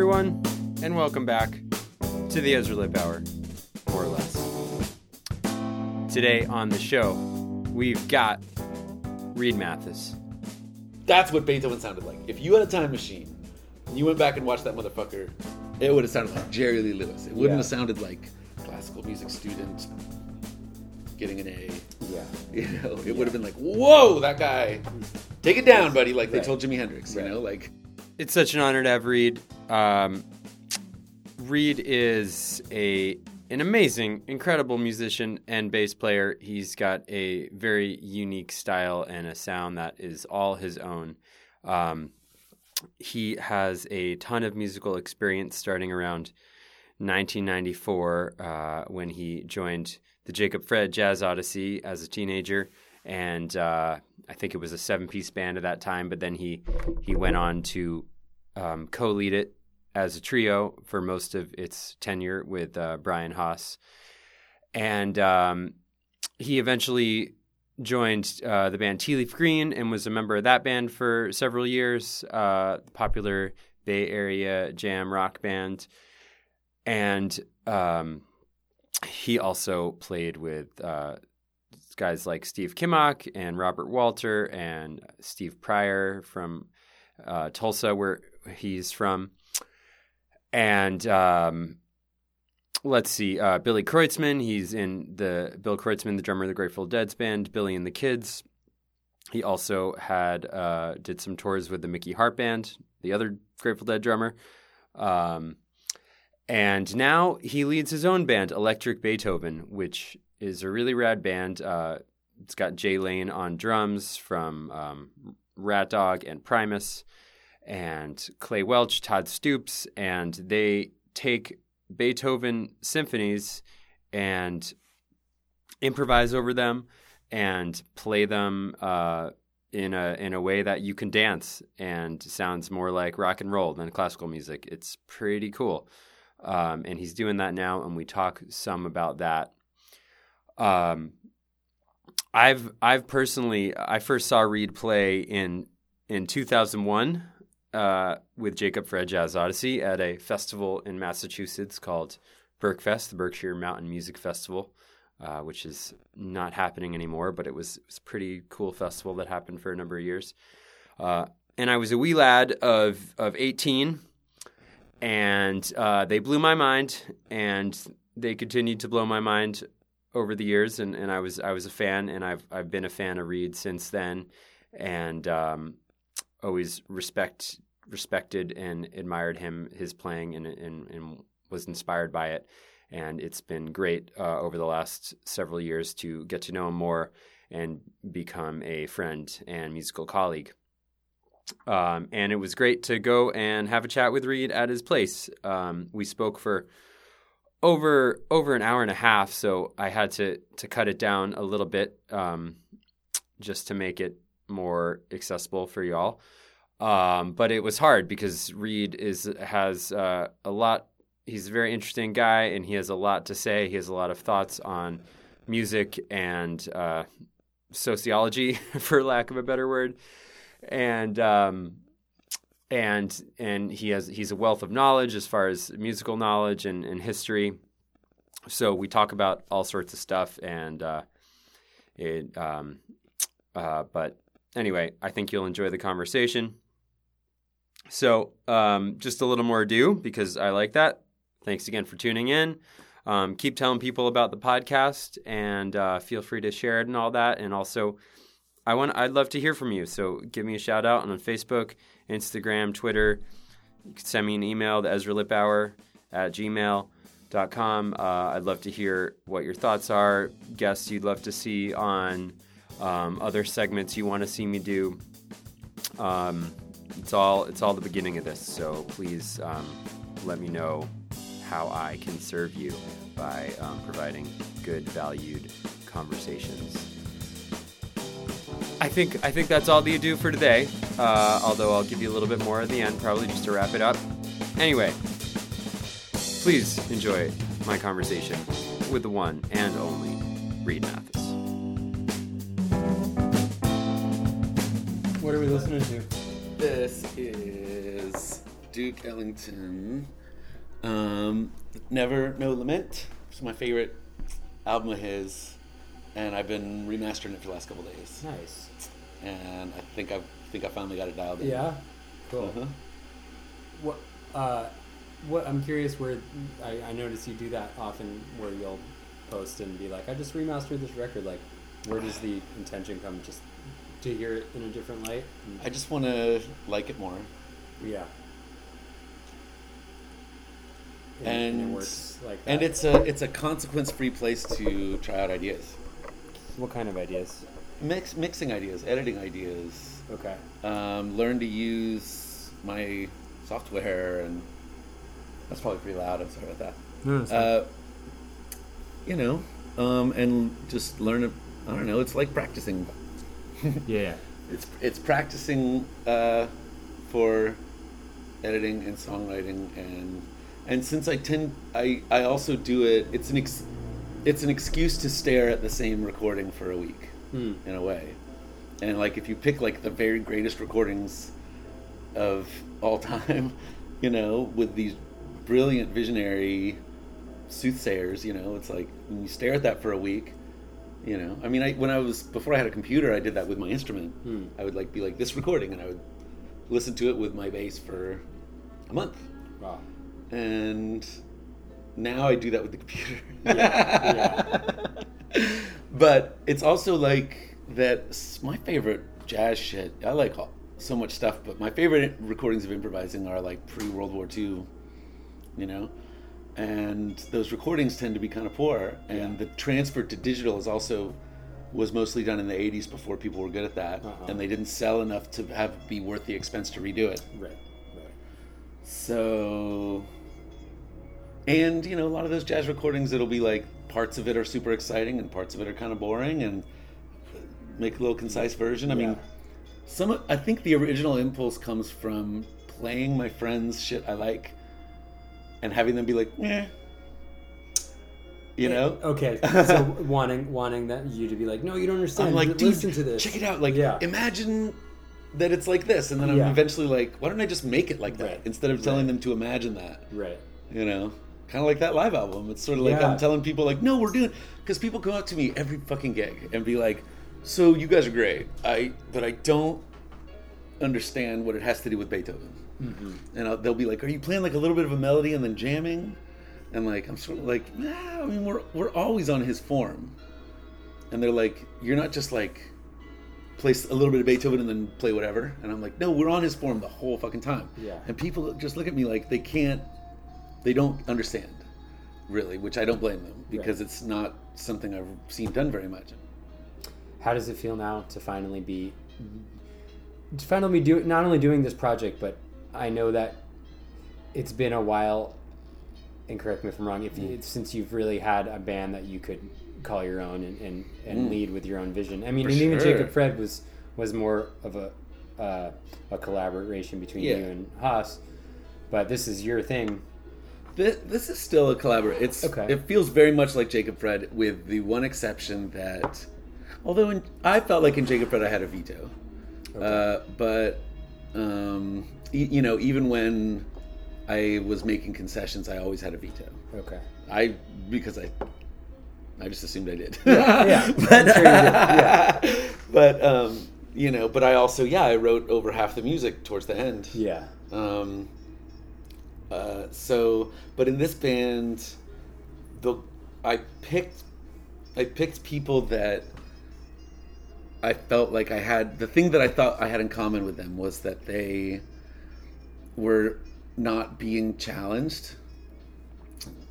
everyone, and welcome back to the Ezra Lipp Hour, more or less. Today on the show, we've got Reed Mathis. That's what Beethoven sounded like. If you had a time machine and you went back and watched that motherfucker, it would have sounded like Jerry Lee Lewis. It wouldn't Yeah. have sounded like classical music student getting an A. Yeah. You know, it would have been like, whoa, that guy, take it down, buddy, like they Right. told Jimi Hendrix. You know, like It's such an honor to have Reed. Um, Reed is a an amazing, incredible musician and bass player. He's got a very unique style and a sound that is all his own. Um, he has a ton of musical experience starting around 1994 uh, when he joined the Jacob Fred Jazz Odyssey as a teenager, and uh, I think it was a seven-piece band at that time. But then he he went on to um, co-lead it as a trio for most of its tenure with uh, Brian Haas, and um, he eventually joined uh, the band Tea Leaf Green and was a member of that band for several years. Uh, popular Bay Area jam rock band, and um, he also played with uh, guys like Steve Kimock and Robert Walter and Steve Pryor from uh, Tulsa, where he's from, and um, let's see, uh, Billy Kreutzmann. He's in the Bill Kreutzmann, the drummer of the Grateful Dead's band, Billy and the Kids. He also had uh, did some tours with the Mickey Hart Band, the other Grateful Dead drummer. Um, and now he leads his own band, Electric Beethoven, which is a really rad band. Uh, it's got Jay Lane on drums from um, Rat Dog and Primus, and Clay Welch, Todd Stoops, and they take Beethoven symphonies and improvise over them and play them uh, in a in a way that you can dance and sounds more like rock and roll than classical music. It's pretty cool, um, and he's doing that now, and we talk some about that. Um, I've I've personally I first saw Reed play in in 2001 uh, with Jacob Fred Jazz Odyssey at a festival in Massachusetts called Berkfest, the Berkshire Mountain Music Festival, uh, which is not happening anymore, but it was, it was a pretty cool festival that happened for a number of years. Uh, and I was a wee lad of of 18, and uh, they blew my mind, and they continued to blow my mind over the years, and, and I was I was a fan, and I've I've been a fan of Reed since then, and um, always respect respected and admired him his playing and and, and was inspired by it, and it's been great uh, over the last several years to get to know him more and become a friend and musical colleague. Um, and it was great to go and have a chat with Reed at his place. Um, we spoke for over over an hour and a half, so I had to to cut it down a little bit um, just to make it more accessible for y'all. Um, but it was hard because Reed is has uh, a lot. He's a very interesting guy, and he has a lot to say. He has a lot of thoughts on music and uh, sociology, for lack of a better word, and um, and and he has he's a wealth of knowledge as far as musical knowledge and, and history. So we talk about all sorts of stuff, and uh, it. Um, uh, but anyway, I think you'll enjoy the conversation. So um, just a little more ado because I like that. Thanks again for tuning in. Um, keep telling people about the podcast, and uh, feel free to share it and all that. And also, I want I'd love to hear from you. So give me a shout out on Facebook, Instagram, Twitter. You can send me an email to Ezra Lipauer at gmail.com. Uh, I'd love to hear what your thoughts are, guests you'd love to see on um, other segments you want to see me do. Um, it's all it's all the beginning of this, so please um, let me know how I can serve you by um, providing good, valued conversations. I think I think that's all that you do for today. Uh, although I'll give you a little bit more at the end, probably just to wrap it up. Anyway, please enjoy my conversation with the one and only Reed Mathis. What are we listening to? This is Duke Ellington. Um, Never No Lament. It's my favorite album of his, and I've been remastering it for the last couple days. Nice. And I think I think I finally got it dialed in. Yeah. Cool. Uh-huh. What? Uh, what? I'm curious. Where I, I notice you do that often, where you'll post and be like, "I just remastered this record." Like, where does the intention come? Just to hear it in a different light. I just want to like it more. yeah. And- it works like that. And it's a it's a consequence free place to try out ideas, what kind of ideas? mix mixing ideas, editing ideas, Okay. um, learn to use my software, and that's probably pretty loud. I'm sorry about that. No. Uh, you know, um, and just learn. it- I don't know. It's like practicing. yeah. yeah. It's it's practicing uh, for editing and songwriting and and since I tend I I also do it. It's an ex, it's an excuse to stare at the same recording for a week Hmm. in a way. And like if you pick like the very greatest recordings of all time, you know, with these brilliant visionary soothsayers, you know, it's like when you stare at that for a week, you know. I mean, I when I was before I had a computer, I did that with my instrument. Hmm. I would like be like this recording and I would listen to it with my bass for a month. Wow. And now I do that with the computer. Yeah, but it's also like that. My favorite jazz shit. I like all, so much stuff, but my favorite recordings of improvising are like pre World War II. You know, and those recordings tend to be kind of poor, and Yeah. the transfer to digital is also was mostly done in the 80s before people were good at that Uh-huh. and they didn't sell enough to have be worth the expense to redo it Right. Right. so, and you know, a lot of those jazz recordings, it'll be like parts of it are super exciting and parts of it are kind of boring, and make a little concise version. I mean, some of, I think the original impulse comes from playing my friends shit I like, and having them be like, eh, you know. Okay. So wanting wanting that you to be like, no, you don't understand. I'm like, listen to this. check it out. Like, Yeah. imagine that it's like this, and then I'm Yeah. eventually like, why don't I just make it like that Right. instead of telling Right. them to imagine that? Right. you know kind of like that live album. It's sort of like Yeah. i'm telling people like no we're doing because people come up to me every fucking gig and be like so you guys are great. I but i don't understand what it has to do with beethoven. Mm-hmm. and I'll, they'll be like are you playing like a little bit of a melody and then jamming? And like i'm sort of like nah, i mean we're, we're always on his form. And they're like you're not just like play a little bit of beethoven and then play whatever. And i'm like no we're on his form the whole fucking time. Yeah. and people just look at me like they can't they don't understand really which i don't blame them because it's not something i've seen done very much How does it feel now to finally be to finally be do not only doing this project, but I know that it's been a while. And correct me if I'm wrong. If Mm. you, since you've really had a band that you could call your own and, and, and Mm. lead with your own vision. I mean, For and even. Jacob Fred was was more of a uh, a collaboration between Yeah. you and Haas. But this is your thing. This, this is still a collaboration it's Okay. it feels very much like jacob fred with the one exception that although in, i felt like in jacob fred i had a veto uh, but um, e- you know even when i was making concessions i always had a veto Okay. I because I I just assumed I did. yeah. but I'm sure you did, but um, you know, but I also yeah, I wrote over half the music towards the end. Yeah. Um, uh, so, but in this band, the I picked I picked people that I felt like I had the thing that I thought I had in common with them was that they were not being challenged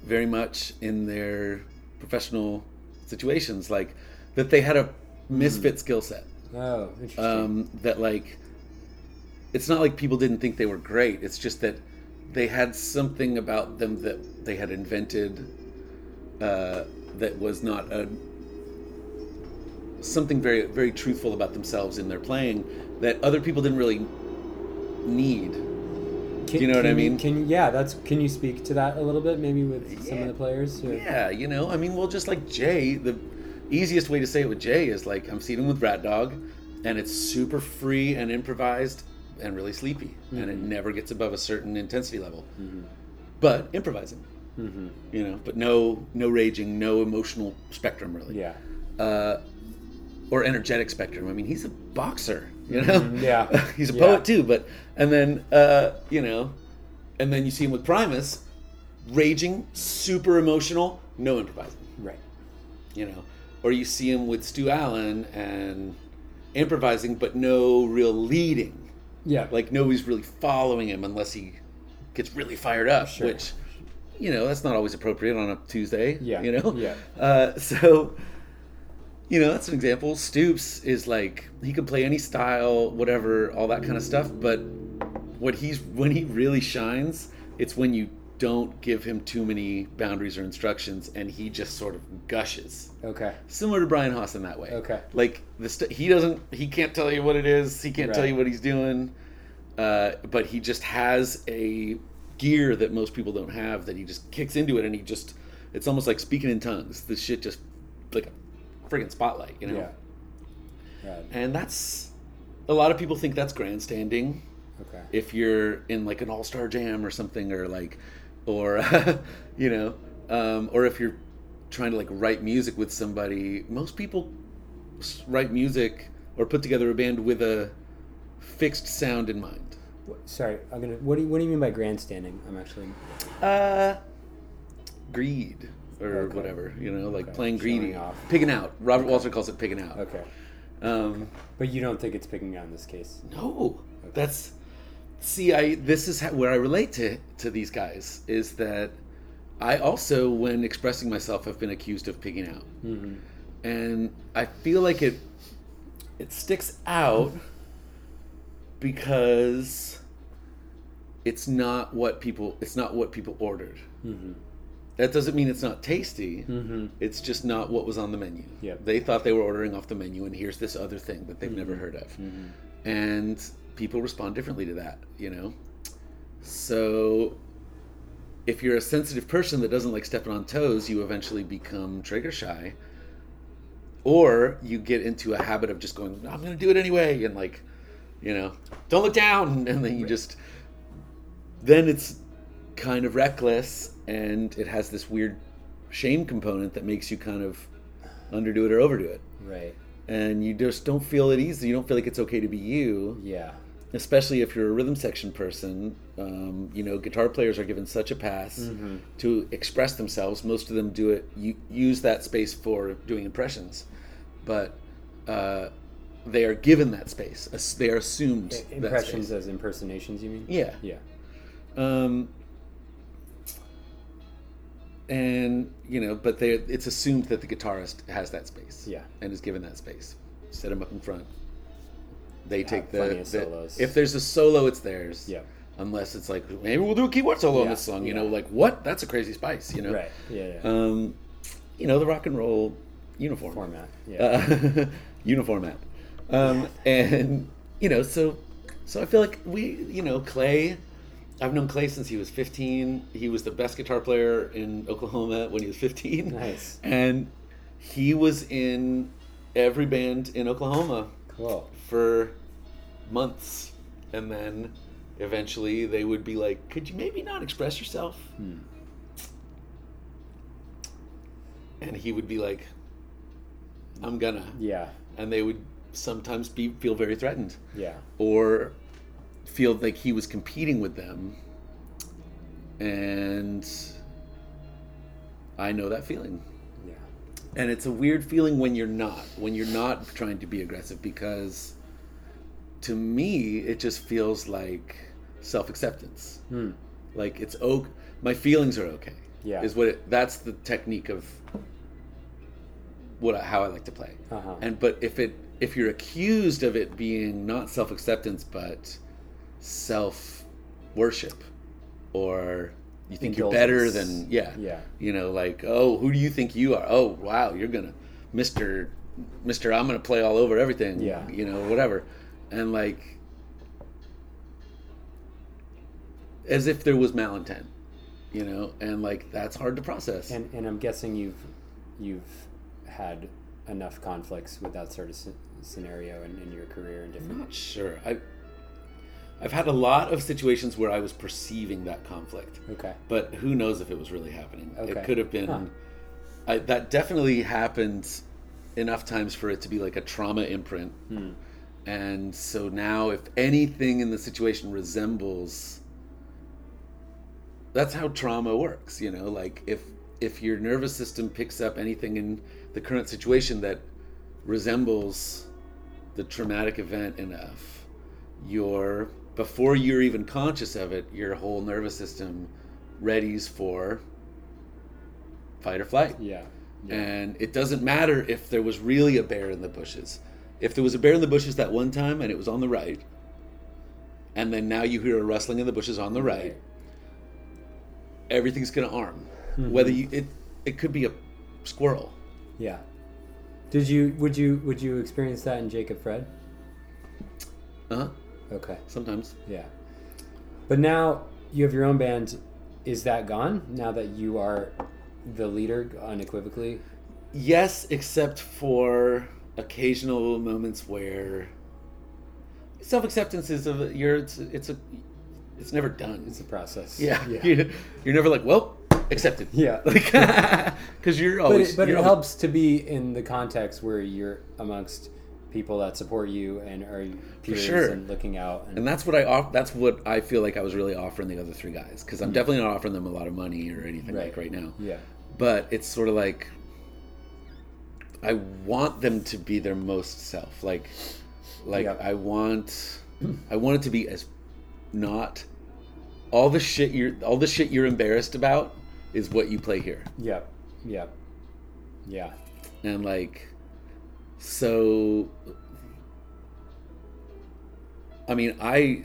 very much in their professional situations like that they had a misfit skill set. Oh, interesting. um, that like it's not like people didn't think they were great. It's just that they had something about them that they had invented uh, that was not a something very very truthful about themselves in their playing that other people didn't really need Can, you know what I mean? Can yeah, that's. Can you speak to that a little bit, maybe with some of the players? or- Yeah, you know, I mean, well, just like Jay, the easiest way to say it with Jay is like I'm him with Rat Dog, and it's super free and improvised, and really sleepy, and it Mhm. never gets above a certain intensity level. Mm-hmm. But improvising, Mm-hmm. you know, but no no raging, no emotional spectrum really. Yeah. Uh, or energetic spectrum. I mean, he's a boxer, you know. Mhm, yeah. he's a Yeah. poet too. But and then uh, you know, and then you see him with Primus, raging, super emotional, no improvising. Right. you know, or you see him with Stu Allen and improvising, but no real leading. Yeah. Like nobody's really following him unless he gets really fired up, Sure. which you know that's not always appropriate on a Tuesday. Yeah, you know. yeah. Uh, so, you know, that's an example. Stoops is like he can play any style, whatever, all that kind of stuff. But what he's when he really shines, it's when you don't give him too many boundaries or instructions, and he just sort of gushes Okay. similar to Brian Haas in that way. Okay. Like the st- he doesn't he can't tell you what it is. He can't tell you what he's doing. Uh, but he just has a gear that most people don't have that he just kicks into it and he just it's almost like speaking in tongues. This shit just like a friggin' spotlight, you know. Yeah. And that's a lot of people think that's grandstanding Okay. if you're in like an all-star jam or something or like or you know um, or if you're trying to like write music with somebody most people write music or put together a band with a fixed sound in mind Sorry, I'm gonna. What do you What do you mean by grandstanding? I'm actually. uh greed or Okay. whatever you know like Okay. playing Showing greedy off. pigging out robert walter calls it picking out Okay. um, But you don't think it's picking out in this case? No, that's see. I this is how, where I relate to to these guys is that I also, when expressing myself, have been accused of pigging out, Mm-hmm. and I feel like it it sticks out because it's not what people it's not what people ordered. Mm-hmm. That doesn't mean it's not tasty. Mm-hmm. It's just not what was on the menu. Yep. They thought they were ordering off the menu, and here's this other thing that they've never Mm-hmm. heard of. And people respond differently to that, you know? So if you're a sensitive person that doesn't like stepping on toes, you eventually become trigger shy. Or you get into a habit of just going, I'm going to do it anyway. And like, you know, don't look down. And then you just, then it's kind of reckless and it has this weird shame component that makes you kind of underdo it or overdo it Right. and you just don't feel it easy you don't feel like it's okay to be you Yeah. Especially if you're a rhythm section person um, you know guitar players are given such a pass Mhm. to express themselves most of them do it you use that space for doing impressions but uh, they are given that space they are assumed Impressions as impersonations, you mean? yeah Yeah. um, and you know, but they it's assumed that the guitarist has that space, Yeah. and is given that space. Set him up in front. They take the, the- solos. if there's a solo, it's theirs. Yeah. Unless it's like maybe we'll do a keyboard solo on this song. You yeah. know, like what? That's a crazy spice. You know. Right. Yeah. yeah. Um, you know the rock and roll uniform Format. Yeah. uh, uniformat. Um, and you know, so so I feel like we, you know, Clay. I've known Clay since he was 15. He was the best guitar player in Oklahoma when he was 15. Nice. And he was in every band in Oklahoma cool. for months, and then eventually they would be like, "Could you maybe not express yourself?" Hmm. And he would be like, "I'm gonna." Yeah. and they would sometimes be feel very threatened Yeah. or feel like he was competing with them and i know that feeling. And it's a weird feeling when you're not when you're not trying to be aggressive because to me it just feels like self-acceptance Hmm. like it's okay my feelings are okay Yeah. is what it, that's the technique of what I, how i like to play Uh-huh. and but if it if you're accused of it being not self-acceptance but self worship or you think you're better than yeah Yeah. you know like oh who do you think you are oh wow you're gonna mr mr i'm gonna play all over everything Yeah. you know whatever and like as if there was malintent you know and like that's hard to process And and I'm guessing you've you've had enough conflicts with that sort of scenario in, in your career and I'm different. not sure. I I've had a lot of situations where I was perceiving that conflict, Okay. but who knows if it was really happening? Okay. It could have been. Huh. I, that definitely happened enough times for it to be like a trauma imprint. Hmm. And so now, if anything in the situation resembles, that's how trauma works. You know, like if if your nervous system picks up anything in the current situation that resembles the traumatic event enough, your before you're even conscious of it, your whole nervous system readies for fight or flight. Yeah. yeah. And it doesn't matter if there was really a bear in the bushes. If there was a bear in the bushes that one time and it was on the right, and then now you hear a rustling in the bushes on the right, everything's gonna arm. Whether you it it could be a squirrel. Yeah. Did you would you would you experience that in Jacob Fred? Uh huh. Okay. Sometimes. Yeah. But now you have your own band. Is that gone now that you are the leader unequivocally? Yes, except for occasional moments where self acceptance is a you're it's, it's a it's never done. It's a process. yeah. Yeah. You're, you're never like, well, accepted. Yeah. Like, because you're but always. it, but it always- helps to be in the context where you're amongst people that support you and are peers sure. and looking out. And, And that's what I off. That's what I feel like I was really offering the other three guys because I'm mm. definitely not offering them a lot of money or anything Right. like right now. yeah. But it's sort of like I want them to be their most self. Like, like Yeah. I want, I want it to be as not all the shit you're all the shit you're embarrassed about is what you play here. Yep. Yep. Yeah. and like so i mean i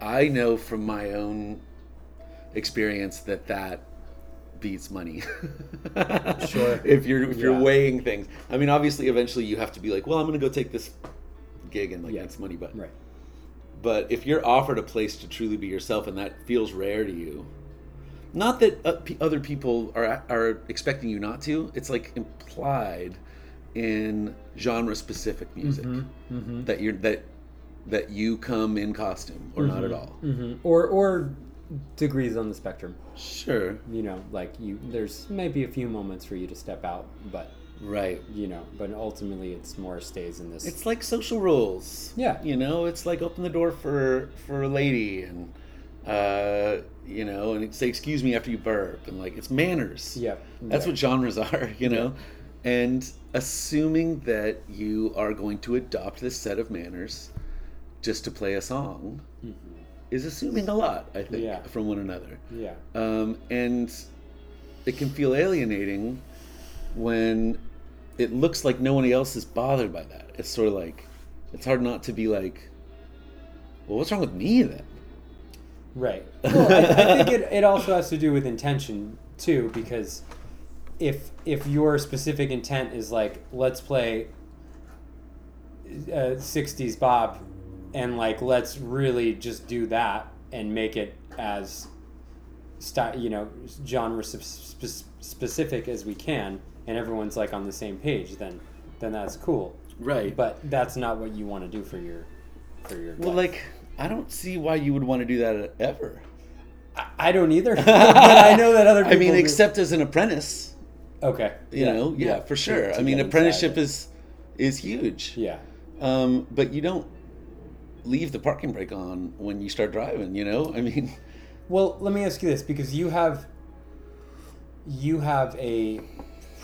i know from my own experience that that beats money Sure. if you're if you're weighing things i mean obviously eventually you have to be like well i'm gonna go take this gig and like Yeah. that's money but Right. but if you're offered a place to truly be yourself and that feels rare to you not that uh, other people are are expecting you not to it's like implied in genre specific music Mm-hmm. that you're that that you come in costume or not at all hmm Or or degrees on the spectrum. sure You know, like you. There's maybe a few moments for you to step out, but right you know, but ultimately it's more stays in this. it's like social rules Yeah. you know it's like open the door for for a lady and uh you know and say excuse me after you burp and like it's manners yeah That's Yeah. what genres are, you know? And assuming that you are going to adopt this set of manners just to play a song is assuming a lot, I think, Yeah. from one another. Yeah. Um, and it can feel alienating when it looks like no one else is bothered by that. It's sort of like, it's hard not to be like, well, what's wrong with me then? Right. Well, I, I think it, it also has to do with intention too, because if if your specific intent is like let's play uh, '60s Bob, and like let's really just do that and make it as sty- you know genre sp- sp- specific as we can, and everyone's like on the same page, then then that's cool. Right. But that's not what you want to do for your for your. well, life. like, I don't see why you would want to do that ever. I, don't either, but I know that other people. I mean, do. except as an apprentice, okay, you know, yeah, for sure. to I mean, apprenticeship is is huge. yeah, Um, but you don't leave the parking brake on when you start driving. You know, I mean, Well, let me ask you this because you have you have a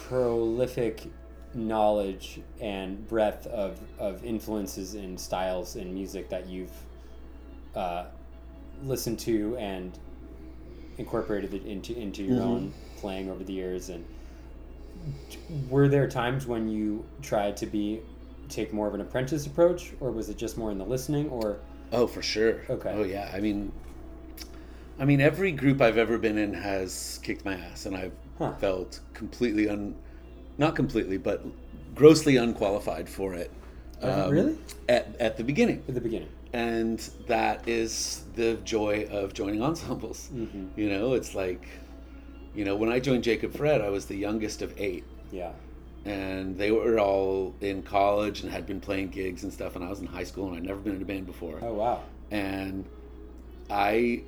prolific knowledge and breadth of, of influences and styles in music that you've uh, listened to and incorporated it into into your Mhm. own playing over the years and were there times when you tried to be take more of an apprentice approach or was it just more in the listening or oh, for sure. Okay. Oh yeah. I mean, I mean, every group I've ever been in has kicked my ass, and I've Huh. felt completely un, not completely, but grossly unqualified for it. Um, Uh, really? At at the beginning. at the beginning and that is the joy of joining ensembles. Mhm. You know, it's like, you know, when I joined Jacob Fred, I was the youngest of eight, yeah. And they were all in college and had been playing gigs and stuff, and I was in high school and I'd never been in a band before. oh wow. And I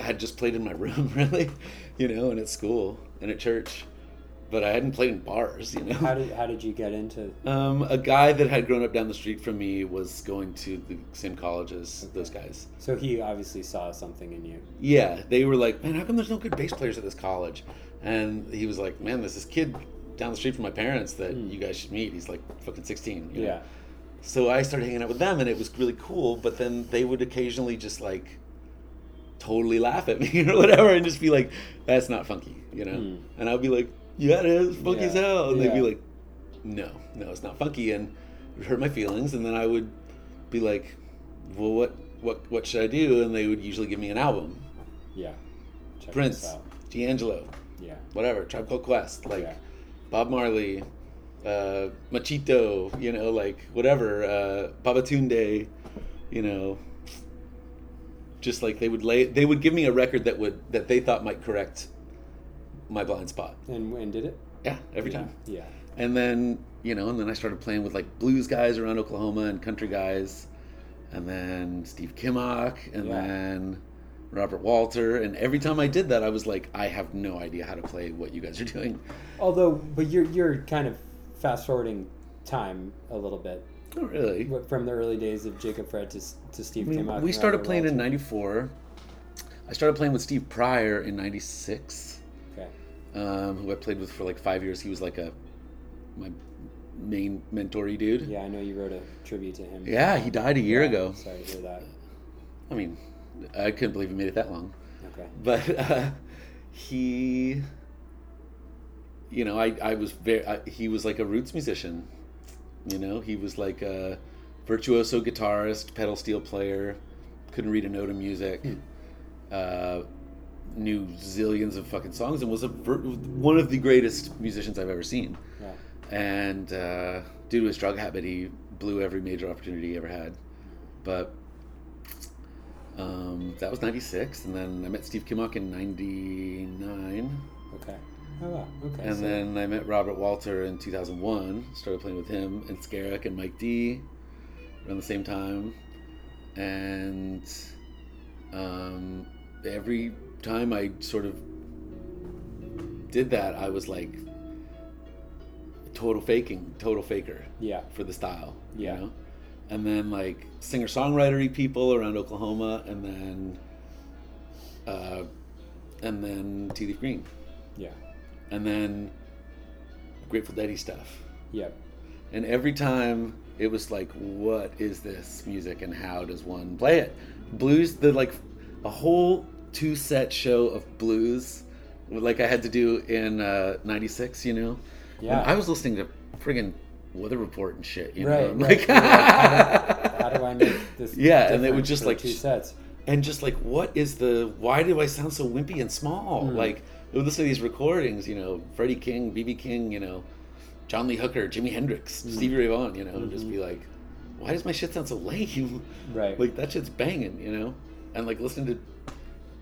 had just played in my room, really, you know, and at school and at church, but I hadn't played in bars, you know. How did how did you get into? Um, a guy that had grown up down the street from me was going to the same college as those guys. So he obviously saw something in you. Yeah, they were like, "Man, how come there's no good bass players at this college?" And he was like, "Man, there's this kid down the street from my parents that Hmm. you guys should meet. He's like fucking 16." you know? Yeah. So I started hanging out with them, and it was really cool. But then they would occasionally just like totally laugh at me or whatever, and just be like, "That's not funky," you know. Hmm. And I'd be like, "Yeah, it is funky as hell," and they'd be like, "No, no, it's not funky," and it would hurt my feelings. And then I would be like, "Well, what, what, what should I do?" And they would usually give me an album, Yeah. Check Prince. D'Angelo, Yeah. whatever, Tribe Called Quest, like Yeah. Bob Marley, uh, Machito, you know, like whatever, uh, Babatunde, you know, just like they would lay, they would give me a record that would that they thought might correct my blind spot. And when did it? Yeah, every time. Yeah. And then you know, and then I started playing with like blues guys around Oklahoma and country guys, and then Steve Kimock, and Yeah. then Robert Walter, and every time I did that, I was like, I have no idea how to play what you guys are doing. Although, but you're you're kind of fast forwarding time a little bit Not really. From the early days of Jacob Fred to to Steve I mean, Kimock we started Robert playing in '94. I started playing with Steve Pryor in '96, Okay. Um, who I played with for like five years. He was like a my main mentory dude. Yeah, I know you wrote a tribute to him. Yeah, he died a year Yeah, ago. Sorry to hear that. I mean, I couldn't believe he made it that long. Okay. But uh, he, you know, I, I was very, I, he was like a roots musician. You know, he was like a virtuoso guitarist, pedal steel player, couldn't read a note of music, uh, knew zillions of fucking songs, and was a one of the greatest musicians I've ever seen. Yeah. And uh, due to his drug habit, he blew every major opportunity he ever had. But um, that was 96. And then I met Steve Kimock in 99. Okay. Oh wow. Okay. And so- then I met Robert Walter in 2001. Started playing with him and Skerik and Mike D around the same time. And um, every time I sort of did that, I was like total faking, total faker yeah. for the style. Yeah. You know? And then like singer songwritery people around Oklahoma, and then uh, and then Tea Leaf Green, Yeah. and then Grateful Dead stuff. Yep. And every time it was like, what is this music, and how does one play it? Blues, the like a whole two set show of blues, like I had to do in '96. you know, Yeah. When I was listening to friggin' Weather Report and shit. You Right. I'm right. like- how, do, I make this? Yeah, and they would just, like, two sets. and just like what is the why do i sound so wimpy and small Mm. like listen to these recordings you know freddie king bb king you know john lee hooker jimi hendrix Mm. stevie ray vaughan you know and Mm-hmm. just be like why does my shit sound so lame Right. like that shit's banging you know and like listening to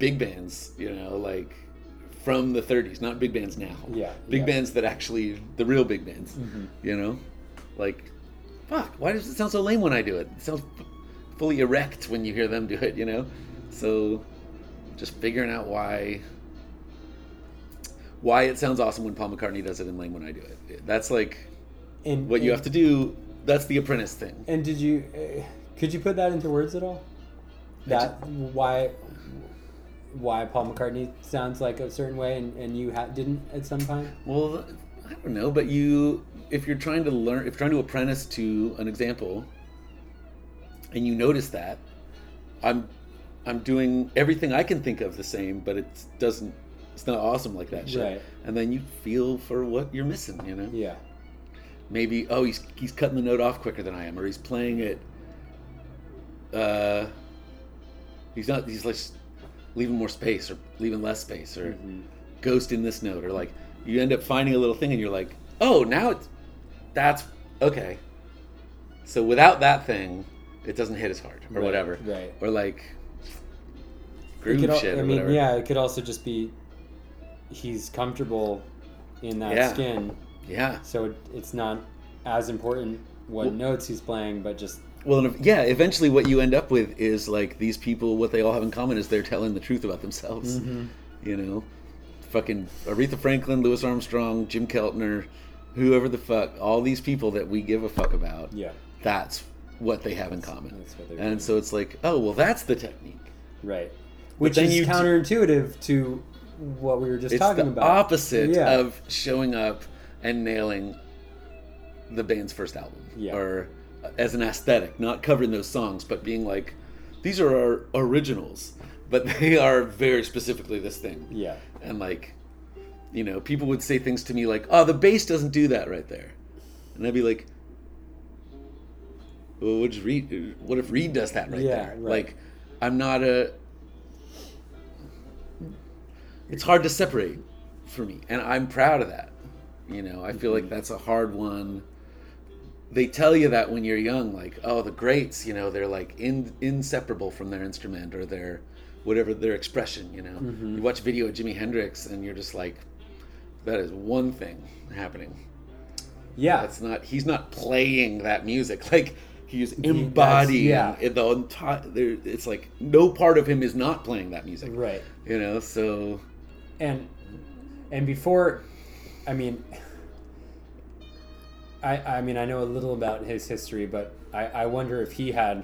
big bands you know like from the 30s not big bands now Yeah, big yeah. bands that actually the real big bands Mhm. you know like fuck why does it sound so lame when i do it it sounds fully erect when you hear them do it you know so just figuring out why why it sounds awesome when paul mccartney does it and lame when i do it that's like And what you have to do that's the apprentice thing And did you? Uh, could you put that into words at all? That why why Paul McCartney sounds like a certain way and, and you ha- didn't at some point? well i don't know but you if you're trying to learn if you're trying to apprentice to an example and you notice that i'm i'm doing everything i can think of the same but it doesn't it's not awesome like that shit Right. and then you feel for what you're missing you know Yeah. maybe oh he's he's cutting the note off quicker than i am or he's playing it uh he's not he's like leaving more space or leaving less space or Mhm. ghosting this note or like you end up finding a little thing and you're like oh now it's that's okay so without that thing it doesn't hit as hard or Right, whatever right. or like groove al- shit I or mean, whatever yeah, it could also just be he's comfortable in that Yeah. skin, yeah so it, it's not as important what Well- notes he's playing, but just Well, if- yeah. Eventually, what you end up with is like these people. What they all have in common is they're telling the truth about themselves. Mm-hmm. You know, fucking Aretha Franklin, Louis Armstrong, Jim Keltner, whoever the fuck, all these people that we give a fuck about. Yeah. That's what they have in common. And doing. so it's like, oh well, that's the technique. Right. Which is you counterintuitive to what we were just It's talking the about. opposite Yeah. of showing up and nailing the band's first album, Yeah. or as an aesthetic, not covering those songs, but being like, these are our originals, but they are very specifically this thing. Yeah. And like, you know, people would say things to me like, "Oh, the bass doesn't do that right there," and I'd be like, "Well, what does Reed? What if Reed does that right Yeah, there?" right. Like, I'm not a. It's hard to separate for me, and I'm proud of that. You know, I feel like Mm-hmm. that's a hard one. They tell you that when you're young, like, oh, the greats, you know, they're like in, inseparable from their instrument or their whatever their expression. You know, Mm-hmm. you watch a video of Jimi Hendrix, and you're just like, that is one thing happening. Yeah. That's not. He's not playing that music. Like he's embodying yeah. it the entire. It's like no part of him is not playing that music. right. You know, so and and before i mean i i mean i know a little about his history but i i wonder if he had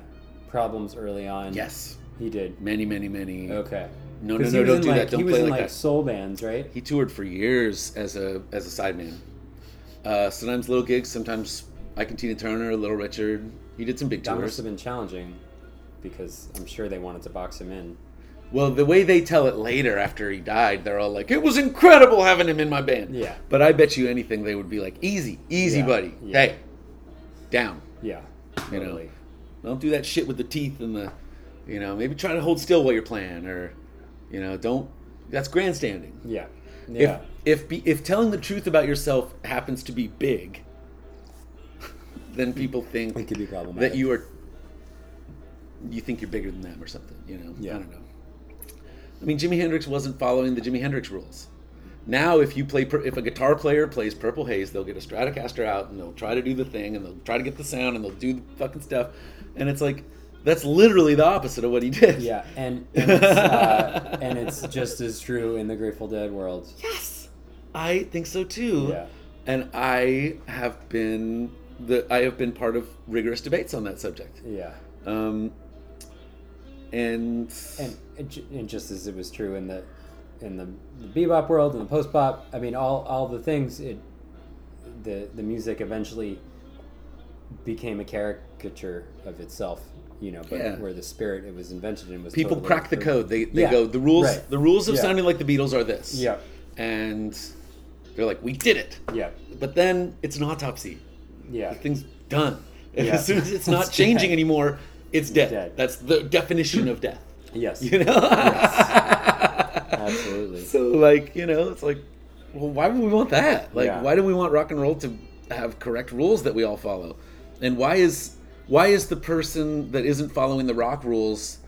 problems early on yes, he did many, many, many. okay No, no, no, don't do like, that. Don't do that. he was play in like like that. soul bands right He toured for years as a as a sideman. Uh, sometimes little gigs, sometimes Ike and Tina Turner, Little Richard. He did some big that must have been challenging because i'm sure they wanted to box him in Well, the way they tell it later after he died, they're all like, "It was incredible having him in my band." Yeah. But I bet you anything they would be like, "Easy, easy, Yeah, buddy. yeah. Hey, down. yeah You know. Don't do that shit with the teeth and the, you know, maybe try to hold still while you're playing, or, you know, don't. That's grandstanding. yeah yeah If if be, if telling the truth about yourself happens to be big, then people think it could be problematic that you are you think you're bigger than them or something you know Yeah. i don't know i mean jimi hendrix wasn't following the jimi hendrix rules. Now if you play if a guitar player plays purple haze they'll get a stratocaster out and they'll try to do the thing and they'll try to get the sound and they'll do the fucking stuff. And it's like that's literally the opposite of what he did. Yeah and and it's, uh, and it's just as true in the grateful dead world. Yes i think so too. Yeah. and i have been the i have been part of rigorous debates on that subject. Yeah. Um and and, and just as it was true in the in the, the bebop world and the post bop, I mean, all all the things it the the music eventually became a caricature of itself, you know, but Yeah. where the spirit it was invented in was people totally crack the code. They they Yeah, go the rules. right. The rules of Yeah. sounding like the Beatles are this. Yeah, and they're like, we did it. yeah, But then it's an autopsy. yeah, The thing's done. As soon as it's not changing anymore, it's dead. Dead. That's the definition of death. yes, You know. absolutely. So like you know, it's like, well, why would we want that? Like, Yeah. why do we want rock and roll to have correct rules that we all follow? And why is why is the person that isn't following the rock rules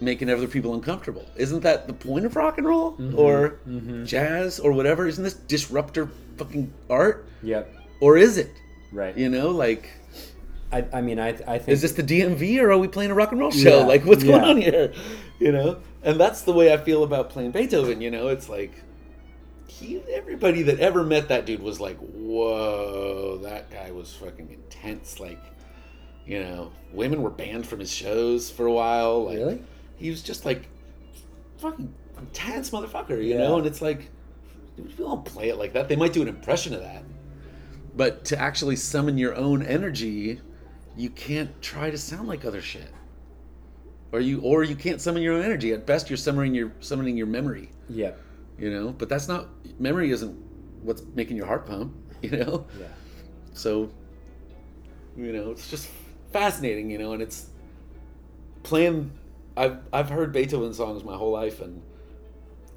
making other people uncomfortable? Isn't that the point of rock and roll Mm-hmm. or jazz or whatever? Isn't this disruptor fucking art? Yep, Or is it? right. You know, like I, I mean, I I think is this the DMV or are we playing a rock and roll show? Yeah, Like what's going on here? You know? And that's the way I feel about playing Beethoven, you know? It's like he everybody that ever met that dude was like, "Whoa, that guy was fucking intense." Like, you know, women were banned from his shows for a while. Like, Really? He was just like fucking intense motherfucker, you Yeah. know? And it's like if we don't play it like that. They might do an impression of that. But to actually summon your own energy, you can't try to sound like other shit. Or you or you can't summon your own energy. At best you're summoning your summoning your memory, yeah you know? But that's not memory isn't what's making your heart pump, you know? Yeah. So you know, it's just fascinating, you know, and it's playing I've I've heard Beethoven songs my whole life and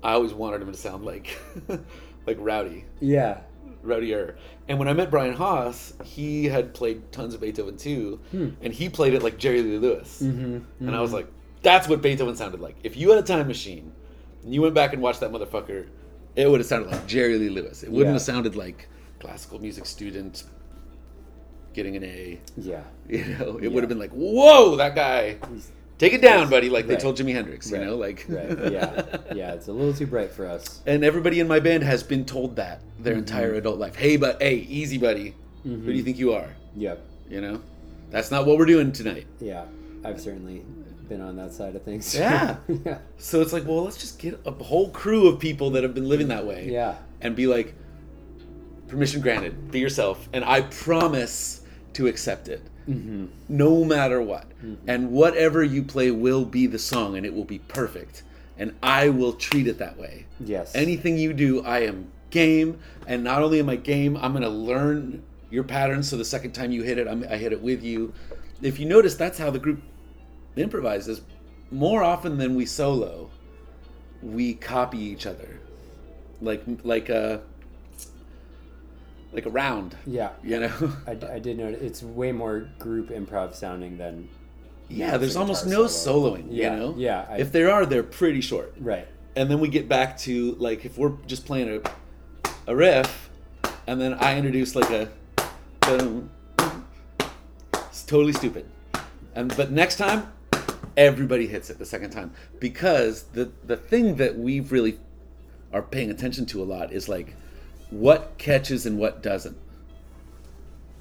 I always wanted him to sound like like Rowdy. Yeah. Rowdier. And when I met Brian Haas, he had played tons of Beethoven too, and he played it like Jerry Lee Lewis. Mm-hmm. And I was like, that's what Beethoven sounded like. If you had a time machine and you went back and watched that motherfucker, it would have sounded like Jerry Lee Lewis. It wouldn't Yeah. have sounded like classical music student, getting an A. Yeah. You know, it Yeah. would have been like, whoa, that guy, take it down, buddy, like they told Jimi Hendrix. You know, like Right. Yeah. Yeah. It's a little too bright for us. And everybody in my band has been told that their Mm-hmm. entire adult life. Hey, but hey, easy, buddy. Who do you think you are? Yep. You know, that's not what we're doing tonight. Yeah. I've certainly been on that side of things. Yeah. yeah. So it's like, well, let's just get a whole crew of people that have been living that way. Yeah. And be like, permission granted, be yourself. And I promise to accept it. Mm-hmm. No matter what. And whatever you play will be the song and it will be perfect. And I will treat it that way. Yes. Anything you do, I am game. And not only am I game, I'm going to learn your patterns so the second time you hit it, I'm, I hit it with you. If you notice, that's how the group improvises. More often than we solo, we copy each other. Like, like a, like a round, Yeah. you know? I, I did notice it's way more group improv sounding than Yeah, there's almost no solo. soloing, Yeah, you know? yeah, I- if there are, they're pretty short. right. And then we get back to, like, if we're just playing a, a riff, and then I introduce, like, a. boom, It's totally stupid. And But next time, everybody hits it the second time. Because the, the thing that we've really are paying attention to a lot is, like, what catches and what doesn't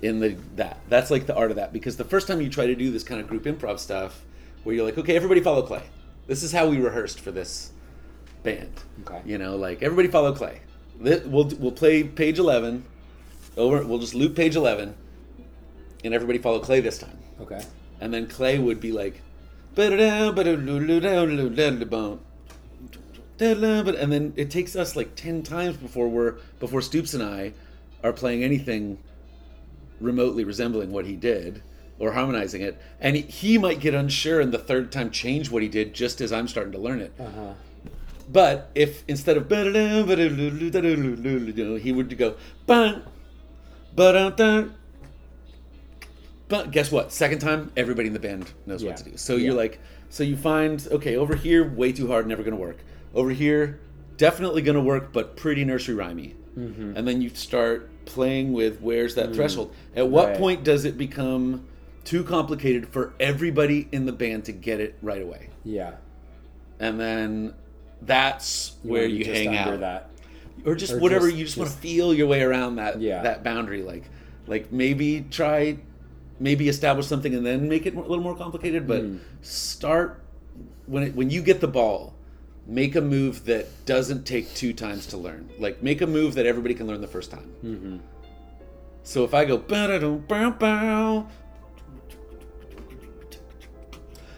in the that. That's like the art of that. Because the first time you try to do this kind of group improv stuff where you're like okay everybody follow clay. This is how we rehearsed for this band. Okay. you know like everybody follow clay. We'll we'll play page 11 over we'll just loop page 11 and everybody follow clay this time. Okay. and then clay would be like "Ba-da-da, and then it takes us like 10 times before we're before stoops and i are playing anything remotely resembling what he did or harmonizing it and he, he might get unsure and the third time change what he did just as i'm starting to learn it Uh huh. but if instead of "Ba-da-da, he would go but guess what second time everybody in the band knows Yeah. what to do so Yeah. you're like so you find okay over here way too hard never gonna work over here definitely gonna work but pretty nursery rhymey Mm-hmm. and then you start playing with where's that threshold at what Mm. Right. point does it become too complicated for everybody in the band to get it right away Yeah. and then that's where you just hang out That. or just or whatever just- you just, want to feel your way around that Yeah. that boundary like like maybe try maybe establish something and then make it a little more complicated but Hmm. start when it, when you get the ball make a move that doesn't take two times to learn like make a move that everybody can learn the first time Mm-hmm. so if i go ba-da-dum, bow, bow,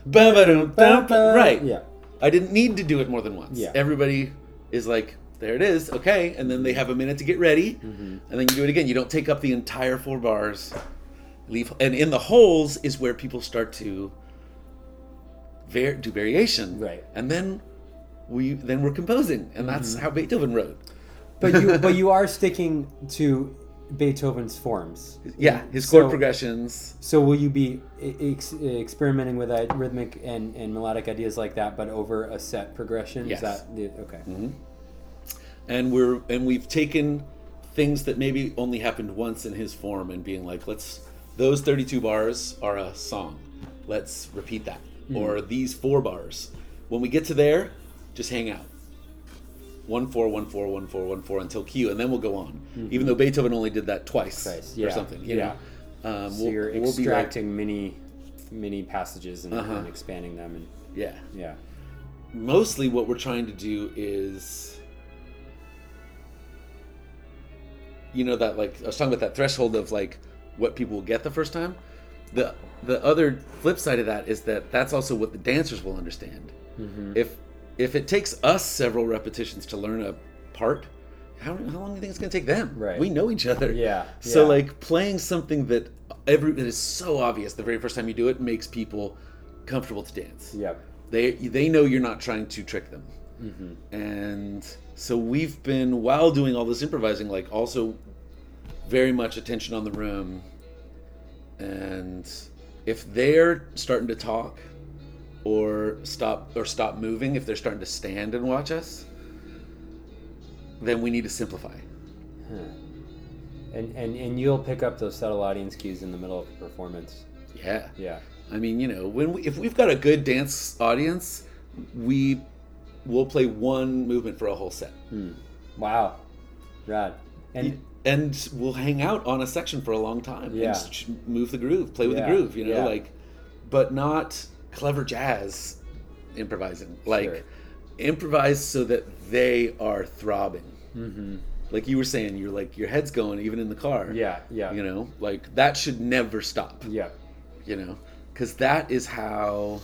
ba-ba-dum, bow, bow, right Yeah. I didn't need to do it more than once. Yeah. Everybody is like, there it is, okay, and then they have a minute to get ready, Mm-hmm. and then you do it again. You don't take up the entire four bars. Leave, and in the holes is where people start to var- do variation, Right. And then we then we're composing, and that's Mm-hmm. how Beethoven wrote. But you but you are sticking to Beethoven's forms. Yeah, his So- chord progressions. So will you be ex- experimenting with uh, rhythmic and, and melodic ideas like that, but over a set progression? Yes. Is that the, okay? and we're and we've taken things that maybe only happened once in his form and being like let's those 32 bars are a song let's repeat that or these four bars when we get to there just hang out. One four one four one four one four until Q and then we'll go on. Even though Beethoven only did that twice Twice, or something you yeah. know? Um, So we'll, you're we'll be like extracting mini mini passages and, Uh-huh. and expanding them, and yeah. Yeah, mostly what we're trying to do is you know that like I was talking about that threshold of like what people will get the first time. The the other flip side of that is that that's also what the dancers will understand. Mm-hmm. if if it takes us several repetitions to learn a part how, how long do you think it's going to take them? Right. we know each other. Yeah, so yeah. like playing something that every that is so obvious the very first time you do it makes people comfortable to dance. Yep, they they know you're not trying to trick them. Mm-hmm. And so we've been while doing all this improvising like also very much attention on the room. And if they're starting to talk or stop or stop moving if they're starting to stand and watch us then we need to simplify And, and and you'll pick up those subtle audience cues in the middle of a performance. Yeah. Yeah. I mean, you know, when we, if we've got a good dance audience, we will play one movement for a whole set. Hmm. Wow. Rad. And and we'll hang out on a section for a long time Yeah. move the groove, play with Yeah, the groove, you know, yeah. like, but not clever jazz improvising. Like, Sure. improvise so that they are throbbing. Mm-hmm. Like you were saying, you're like your head's going even in the car. yeah, yeah. You know, like that should never stop. Yeah. You know, because that is how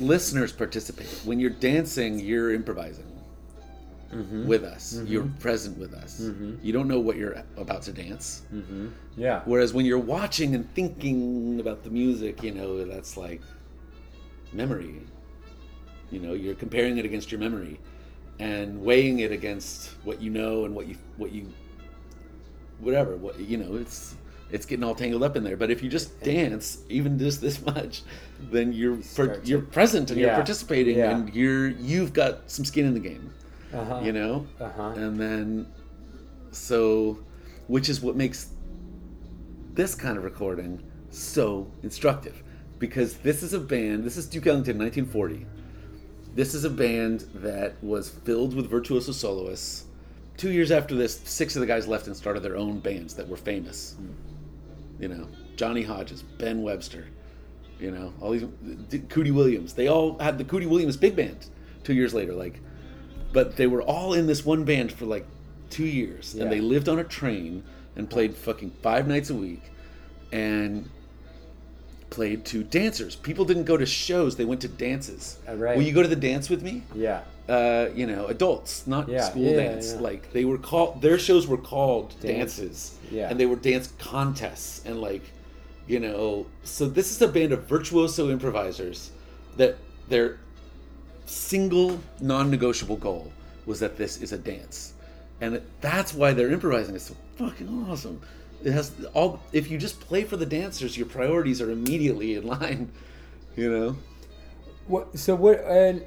listeners participate. When you're dancing, you're improvising Mm-hmm. with us. Mm-hmm. You're present with us. Mm-hmm. You don't know what you're about to dance. Mm-hmm. Yeah. Whereas when you're watching and thinking about the music, you know, that's like memory. You know, you're comparing it against your memory and weighing it against what you know and what you what you whatever, what you know, it's it's getting all tangled up in there. But if you just dance, even just this much, then you're Start per, you're present and you're participating Yeah. and you're you've got some skin in the game. Uh-huh. You know? Uh-huh. And then so which is what makes this kind of recording so instructive. Because this is a band this is duke ellington 1940 this is a band that was filled with virtuoso soloists. Two years after this six of the guys left and started their own bands that were famous. You know johnny hodges ben webster you know all these cootie williams. They all had the cootie williams big band two years later. Like but they were all in this one band for like two years Yeah. and they lived on a train and played fucking five nights a week and played to dancers people didn't go to shows they went to dances Uh, right. will you go to the dance with me Yeah. uh, you know adults not Yeah, school yeah, dance yeah. like they were called their shows were called Dance. dances Yeah. and they were dance contests and like you know so this is a band of virtuoso improvisers that their single non-negotiable goal was that this is a dance and that's why they're improvising is so fucking awesome it has all if you just play for the dancers your priorities are immediately in line you know What? So what? And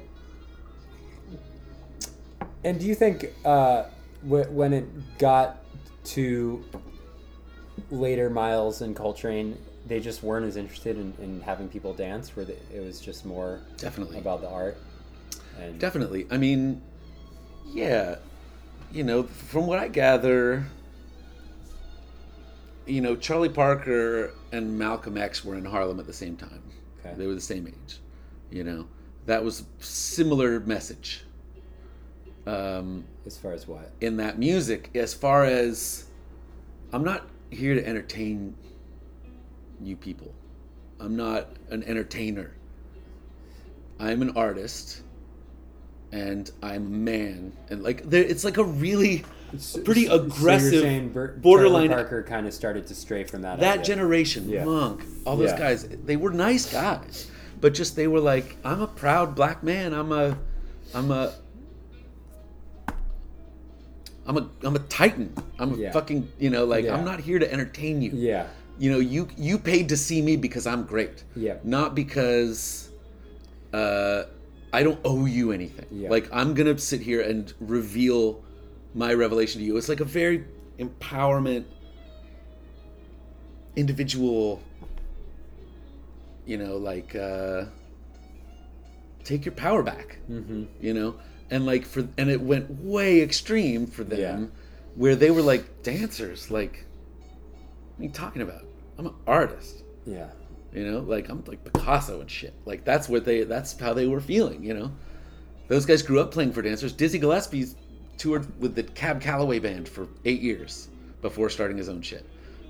and do you think uh, when it got to later Miles and Coltrane, they just weren't as interested in, in having people dance? Where it was just more definitely about the art. And Definitely. I mean, yeah, you know, from what I gather, you know, Charlie Parker and Malcolm X were in Harlem at the same time. Okay. They were the same age. You know, that was similar message. Um, as far as what? in that music, as far as I'm not here to entertain you people. I'm not an entertainer. I'm an artist and I'm a man. And like there it's like a really pretty So- so aggressive you're borderline Charlie Parker kind of started to stray from that. that idea. generation, Yeah. Monk, all those Yeah. guys, they were nice guys, but just they were like, I'm a proud black man. I'm a, I'm a, I'm a, I'm a titan. I'm a Yeah. fucking, you know, like. I'm not here to entertain you. Yeah. You know, you you paid to see me because I'm great. Yeah. Not because, uh, I don't owe you anything. Yeah. Like I'm gonna sit here and reveal my revelation to you. It's like a very empowerment individual you know like uh take your power back Mm-hmm. you know and like for and it went way extreme for them Yeah. where they were like dancers like what are you talking about i'm an artist Yeah. You know? Like i'm like picasso and shit. Like that's what they that's how they were feeling you know? Those guys grew up playing for dancers. Dizzy gillespie's toured with the cab calloway band for eight years before starting his own shit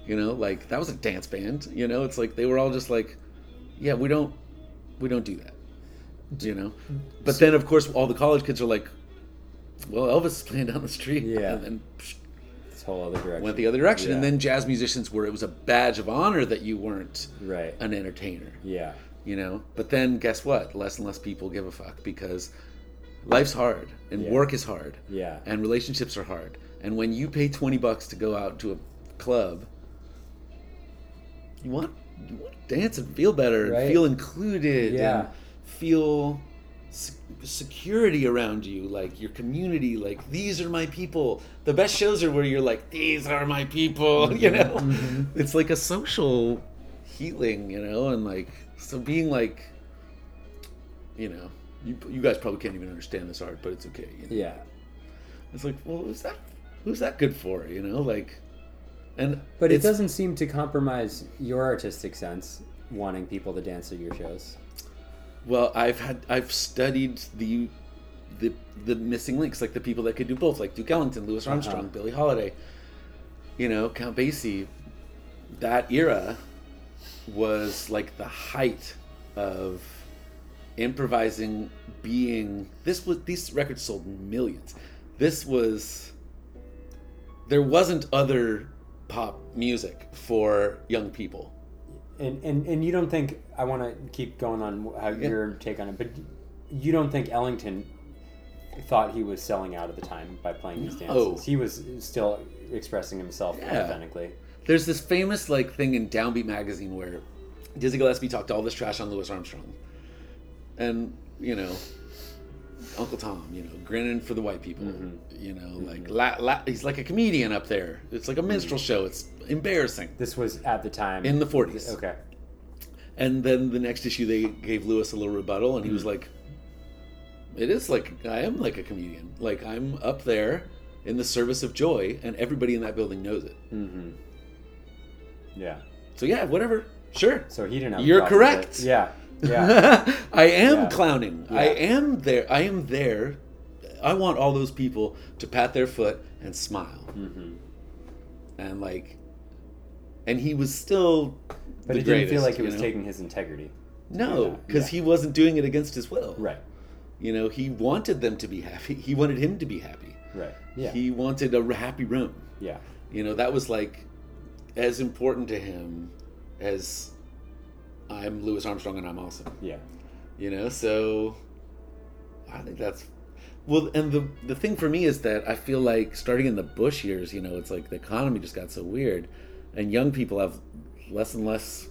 you know? Like that was a dance band you know? It's like they were all just like yeah we don't we don't do that you know? But then of course all the college kids are like well elvis is playing down the street. Yeah. and then psh, This whole other direction. went the other direction and then jazz musicians where it was a badge of honor that you weren't Right. an entertainer Yeah. you know but then guess what less and less people give a fuck because life's hard and Yeah. work is hard Yeah. and relationships are hard and when you pay 20 bucks to go out to a club you want you want to dance and feel better Right. and feel included Yeah. and feel security around you, like your community, like these are my people. The best shows are where you're like, these are my people, you know? Mm-hmm, mm-hmm. It's like a social healing, you know, and like so being like you know, you, you guys probably can't even understand this art, but it's okay. You know? Yeah. It's like, well, who's that? Who's that good for? You know, like, and But it doesn't seem to compromise your artistic sense wanting people to dance at your shows. Well, I've had I've studied the the the missing links, like the people that could do both, like Duke Ellington, Louis Armstrong, Uh-huh. Billie Holiday, you know, Count Basie. That era was like the height of improvising being this was these records sold millions. This was there wasn't other pop music for young people. And, and and you don't think I want to keep going on how your take on it, but you don't think Ellington thought he was selling out at the time by playing these No. dances? He was still expressing himself Yeah. authentically. There's this famous like thing in Downbeat magazine where Dizzy Gillespie talked all this trash on Louis Armstrong, and you know, Uncle Tom, you know, grinning for the white people, mm-hmm. you know, mm-hmm. like la, la, he's like a comedian up there. It's like a mm-hmm. minstrel show. It's embarrassing This was at the time in the 40s. Okay. And then the next issue, they gave Louis a little rebuttal, and he was like, "It is like I am like a comedian. Like I'm up there in the service of joy, and everybody in that building knows it. Mm-hmm. Yeah. So yeah, whatever, sure. So he didn't. You're correct. Yeah. Yeah. I am Yeah. clowning. I am there. I am there. I want all those people to pat their foot and smile, mm-hmm. and like, and he was still. But it didn't feel like it was know? taking his integrity. No, because Yeah. he wasn't doing it against his will. Right. You know, he wanted them to be happy. He wanted him to be happy. Right. Yeah. He wanted a happy room. yeah. You know, that was like as important to him as I'm Louis Armstrong and I'm awesome. Yeah. You know, so I think that's well. And the the thing for me is that I feel like starting in the Bush years, you know, it's like the economy just got so weird, and young people have less and less.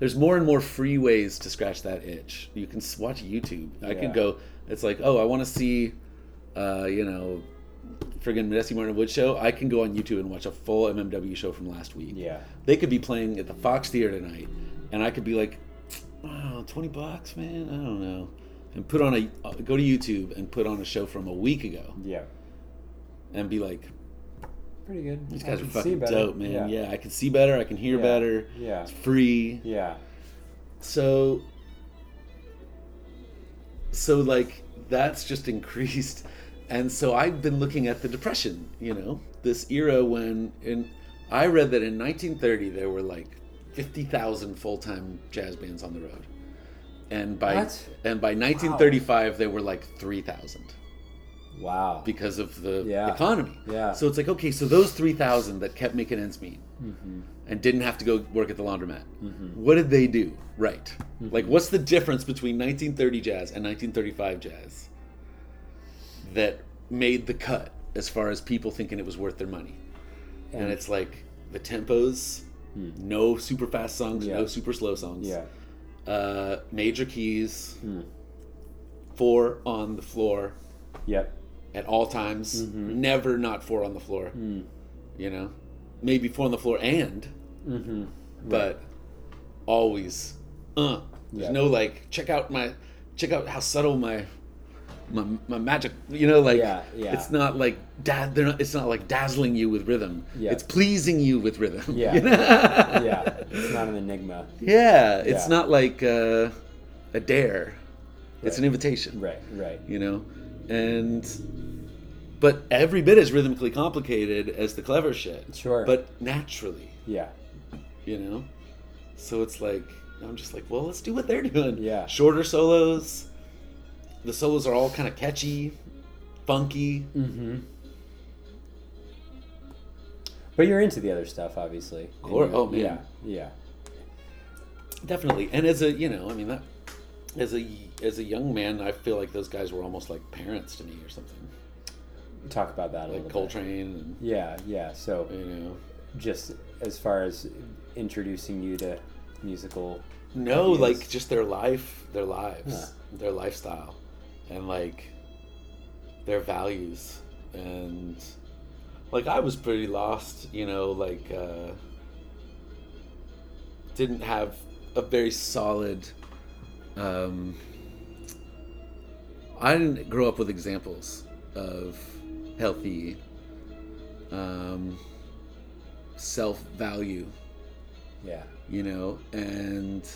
There's more and more free ways to scratch that itch. You can watch YouTube. I Yeah. could go. It's like, oh, I want to see, uh, you know, friggin' Medeski Martin Wood show. I can go on YouTube and watch a full MMW show from last week Yeah. they could be playing at the Fox Theater tonight, and I could be like, oh, 20 bucks, man, I don't know, and put on a uh, go to YouTube and put on a show from a week ago, Yeah. and be like, Pretty good. these guys are fucking dope, man. Yeah. I can see better, I can hear Yeah. better, Yeah. it's free. Yeah. So, so like that's just increased, and so I've been looking at the depression. You know, this era when in I read that in 1930 there were like 50,000 full-time jazz bands on the road, and by What? and by 1935 they were like 3,000 Wow. because of the Yeah. economy. Yeah. So it's like okay, so those 3,000 that kept making ends meet Mm-hmm. and didn't have to go work at the laundromat. What did they do right? Mm-hmm. Like, what's the difference between 1930 jazz and 1935 jazz that made the cut as far as people thinking it was worth their money? And, And- it's like the tempos, no super fast songs, Yeah. no super slow songs, yeah. uh, major keys, Hmm. four on the floor Yep. at all times, Mm-hmm. never not four on the floor. Hmm. You know, maybe four on the floor and Mm-hmm. but always uh there's Yeah. no like check out my check out how subtle my my, my magic you know like Yeah, yeah. it's not like dad they're not it's not like dazzling you with rhythm Yeah. it's pleasing you with rhythm Yeah. you know? Yeah. It's not an enigma. yeah it's Yeah. not like uh, a dare it's Right. an invitation Right. Right. you know and but every bit as rhythmically complicated as the clever shit Sure. but naturally Yeah. you know so it's like i'm just like well let's do what they're doing Yeah. shorter solos the solos are all kind of catchy funky Mm-hmm. But you're into the other stuff, obviously. And oh, man. Yeah. Yeah. definitely and as a you know i mean that as a as a young man i feel like those guys were almost like parents to me or something Talk about that a like little bit. coltrane Yeah. Yeah. So you know just as far as introducing you to musical No, ideas? like just their life, their lives, Huh. their lifestyle, and like their values. And like I was pretty lost, you know, like uh, didn't have a very solid. Um, I didn't grow up with examples of healthy um, self value Yeah. you know, and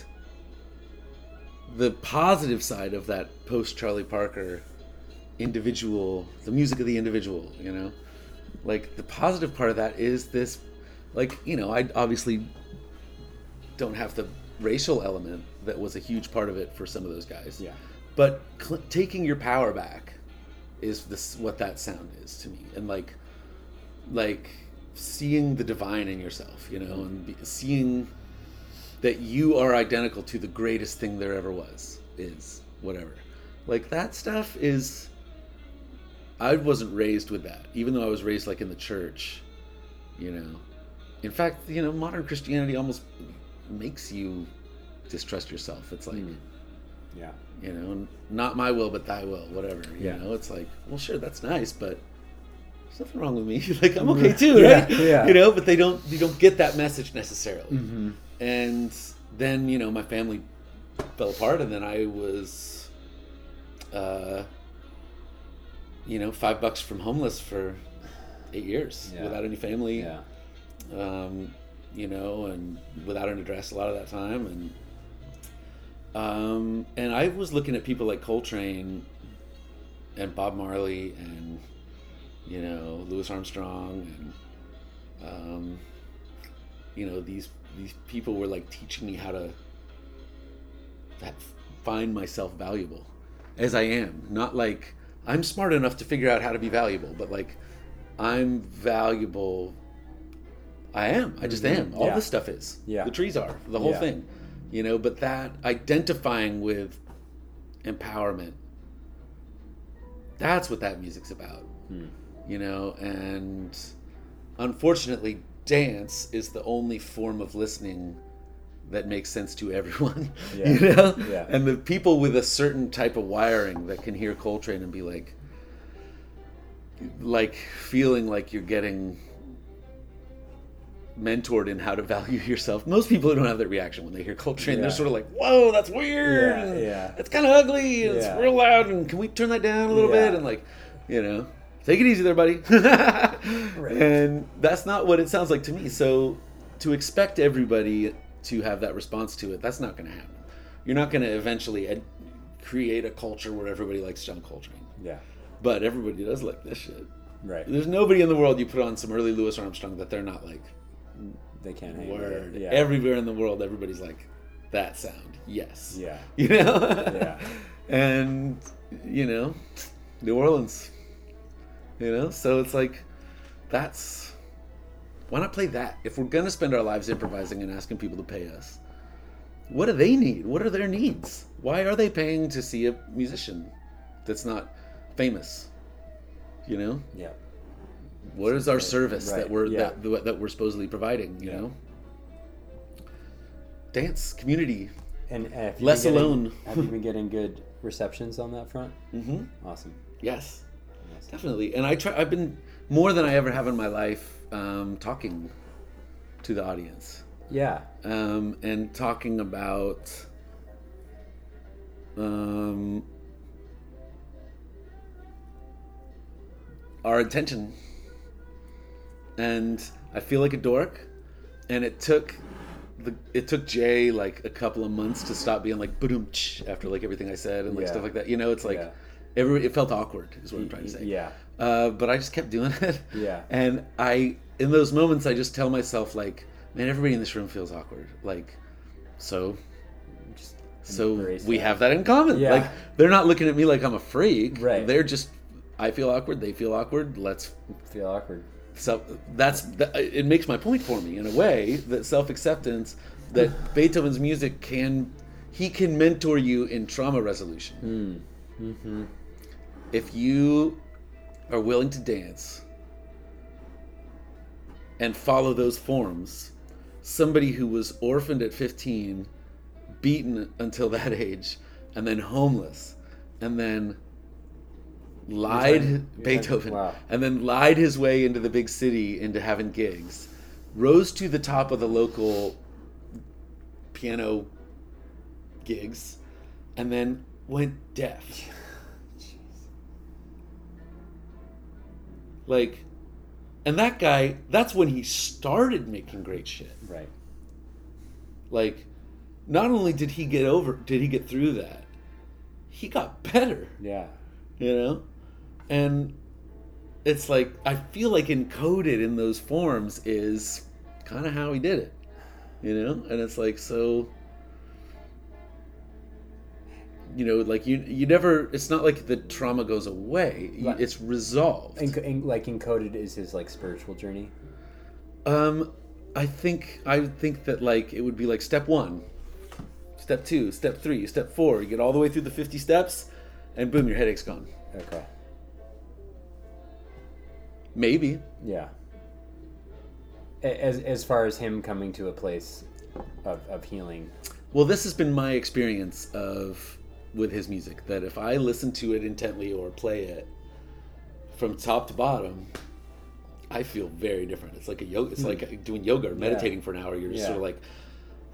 the positive side of that post Charlie Parker individual, the music of the individual, you know, like the positive part of that is this, like, you know, I obviously don't have the racial element that was a huge part of it for some of those guys. Yeah. But cl- taking your power back is this what that sound is to me, and like, like seeing the divine in yourself, you know, and be, seeing that you are identical to the greatest thing there ever was is whatever. Like that stuff is. I wasn't raised with that, even though I was raised like in the church, you know. In fact, you know, modern Christianity almost makes you distrust yourself. It's like, Mm. Yeah. you know, not my will, but thy will, whatever. You Yeah. know, it's like, well, sure, that's nice, but there's nothing wrong with me. like, I'm okay too, Yeah, right? yeah. You know, but they don't, you don't get that message necessarily. Mm-hmm. And then, you know, my family fell apart, and then I was, uh, you know, five bucks from homeless for eight years Yeah. without any family Yeah. um, you know, and without an address a lot of that time, and um, and I was looking at people like Coltrane and Bob Marley and you know Louis Armstrong and um, you know these these people were like teaching me how to that find myself valuable as I am, not like I'm smart enough to figure out how to be valuable, but like I'm valuable I am. I just Mhm. am. All Yeah. this stuff is. Yeah. The trees are. The whole Yeah. thing. You know, but that identifying with empowerment, that's what that music's about. Hmm. You know, and unfortunately, dance is the only form of listening that makes sense to everyone. Yeah. You know? Yeah. And the people with a certain type of wiring that can hear Coltrane and be like, like feeling like you're getting mentored in how to value yourself. Most people don't have that reaction when they hear Coltrane. They're sort of like, "Whoa, that's weird. Yeah, yeah. It's kind of ugly. and It's real loud. And can we turn that down a little Yeah. bit?" And like, you know, take it easy there, buddy. And that's not what it sounds like to me. So to expect everybody to have that response to it, that's not going to happen. You're not going to eventually ed- create a culture where everybody likes John Coltrane, Yeah. but everybody does like this shit. Right. There's nobody in the world you put on some early Louis Armstrong that they're not like They can't hang word. Yeah. Everywhere in the world, everybody's like that sound. Yes. Yeah. You know. Yeah. And you know, New Orleans. You know, so it's like that's why not play that if we're gonna spend our lives improvising and asking people to pay us. What do they need? What are their needs? Why are they paying to see a musician that's not famous? You know, Yeah. what is our service Right, that we're yeah. that, that we're supposedly providing? You Yeah. know, dance community. And Less getting- alone. have you been getting good receptions on that front? Mm-hmm. Awesome. Yes. Definitely. And I try. I've been more than I ever have in my life um, talking to the audience Yeah. um, and talking about um, our intention. And I feel like a dork, and it took the it took Jay like a couple of months to stop being like boom after like everything I said and like Yeah. stuff like that. You know, it's like Yeah. Every it felt awkward is what I'm trying to say. Yeah. Uh, but I just kept doing it. Yeah. And I, in those moments, I just tell myself like, man, everybody in this room feels awkward. Like, so, Just so we that. have that in common. Yeah. Like, they're not looking at me like I'm a freak. Right. They're just, I feel awkward. They feel awkward. Let's. feel awkward. So that's that, it makes my point for me in a way that self acceptance that Beethoven's music can he can mentor you in trauma resolution Mm. Mm-hmm. If you are willing to dance and follow those forms, somebody who was orphaned at 15 beaten until that age, and then homeless, and then lied you're talking- Beethoven, wow. and then lied his way into the big city into having gigs, rose to the top of the local piano gigs, and then went deaf. Like, and that guy, that's when he started making great shit. Right. Like, not only did he get over, did he get through that, he got better, Yeah. you know? And it's like, I feel like encoded in those forms is kind of how he did it, you know? And it's like, so. You know, like you, you never. It's not like the trauma goes away. Right. It's resolved. And, and like encoded is his like spiritual journey. Um, I think I think that like it would be like step one, step two, step three, step four. You get all the way through the fifty steps, and boom, your headache's gone. Okay. Maybe. Yeah. As as far as him coming to a place of, of healing. Well, this has been my experience of with his music that if I listen to it intently or play it from top to bottom, I feel very different. It's like a yoga. It's hmm. like doing yoga or meditating for an hour. You're just Yeah. sort of like,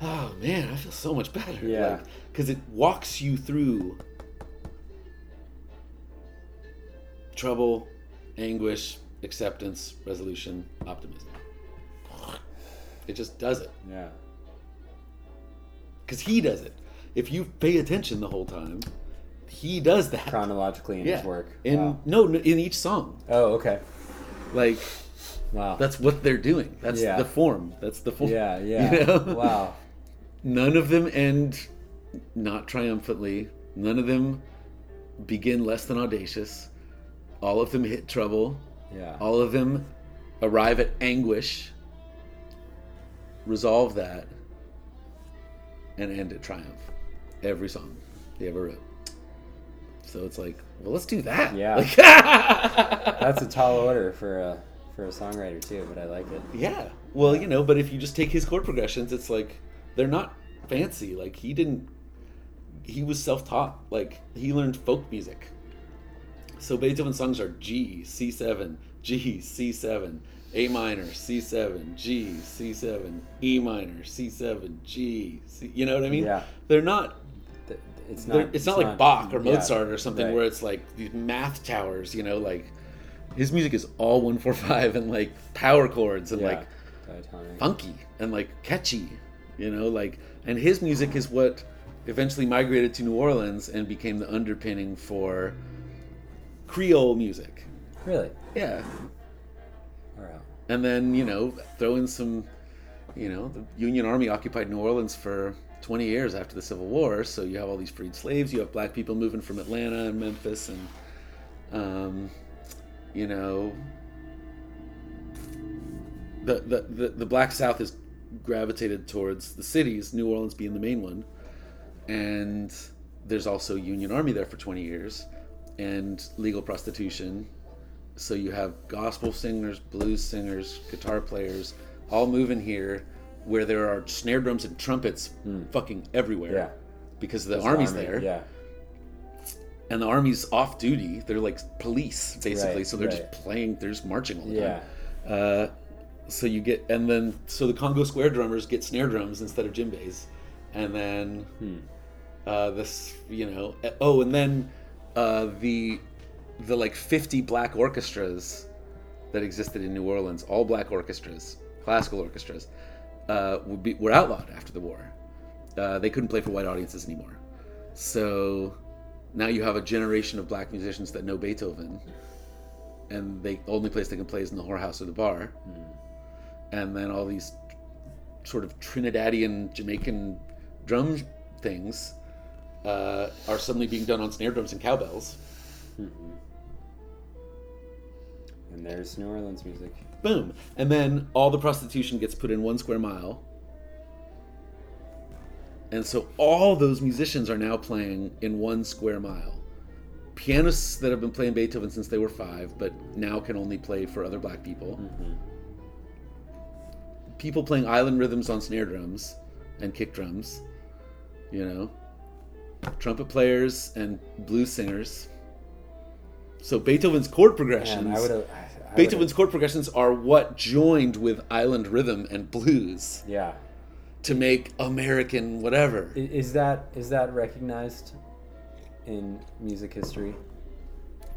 oh man, I feel so much better. Yeah. because it walks you through trouble, anguish, acceptance, resolution, optimism. It just does it Yeah. because he does it. If you pay attention the whole time, he does that. Chronologically in yeah. his work. In Wow. no, no, in each song, Oh, okay. like Wow. that's what they're doing. That's Yeah. the form. That's the form. yeah, yeah. You know? Wow. None of them end not triumphantly. None of them begin less than audacious. All of them hit trouble. Yeah. All of them arrive at anguish, resolve that, and end at triumph. Every song they ever wrote. So it's like, well, let's do that. Yeah. Like- That's a tall order for a for a songwriter too, but I like it. yeah. Well, you know, but if you just take his chord progressions, it's like they're not fancy. Like he didn't. He was self-taught. Like he learned folk music. So Beethoven's songs are G, C7, G, C7, A minor, C7, G, C7, E minor, C7, G. C, you know what I mean? Yeah. They're not. It's not. it's, not like Bach or yeah, Mozart or something right. where it's like these math towers. You know, like his music is all one four five and like power chords and yeah. like diatonic. funky and like catchy, you know, like and his music is what eventually migrated to New Orleans and became the underpinning for Creole music. Really? Yeah. And then, you know, throw in some you know, the Union Army occupied New Orleans for 20 years after the Civil War, so you have all these freed slaves, you have black people moving from Atlanta and Memphis and um you know the, the, the, the black south has gravitated towards the cities new orleans being the main one and there's also union army there for 20 years and legal prostitution. So you have gospel singers blues singers guitar players all moving here where there are snare drums and trumpets fucking everywhere Yeah. because the Just army's army, there Yeah. and the army's off duty. They're like police basically, Right, so they're right. just playing. They're just marching all the Yeah. time. Uh, so you get, and then so the Congo Square drummers get snare drums instead of djembes, and then Hmm. uh, this, you know, uh, oh, and then uh, the the like fifty black orchestras that existed in New Orleans, all black orchestras, classical orchestras, uh, would be, were outlawed after the war. Uh, they couldn't play for white audiences anymore. So now you have a generation of black musicians that know Beethoven, and they only place they can play is in the whorehouse or the bar. And then all these sort of Trinidadian Jamaican drum things uh, are suddenly being done on snare drums and cowbells. And there's New Orleans music. Boom. And then all the prostitution gets put in one square mile. And so all those musicians are now playing in one square mile. Pianists that have been playing Beethoven since they were five, but now can only play for other black people. Mm-hmm. People playing island rhythms on snare drums and kick drums. You know, trumpet players and blues singers. So Beethoven's chord progressions. Man, I would have. Beethoven's chord progressions are what joined with island rhythm and blues Yeah. to make American whatever. Is that is that recognized in music history?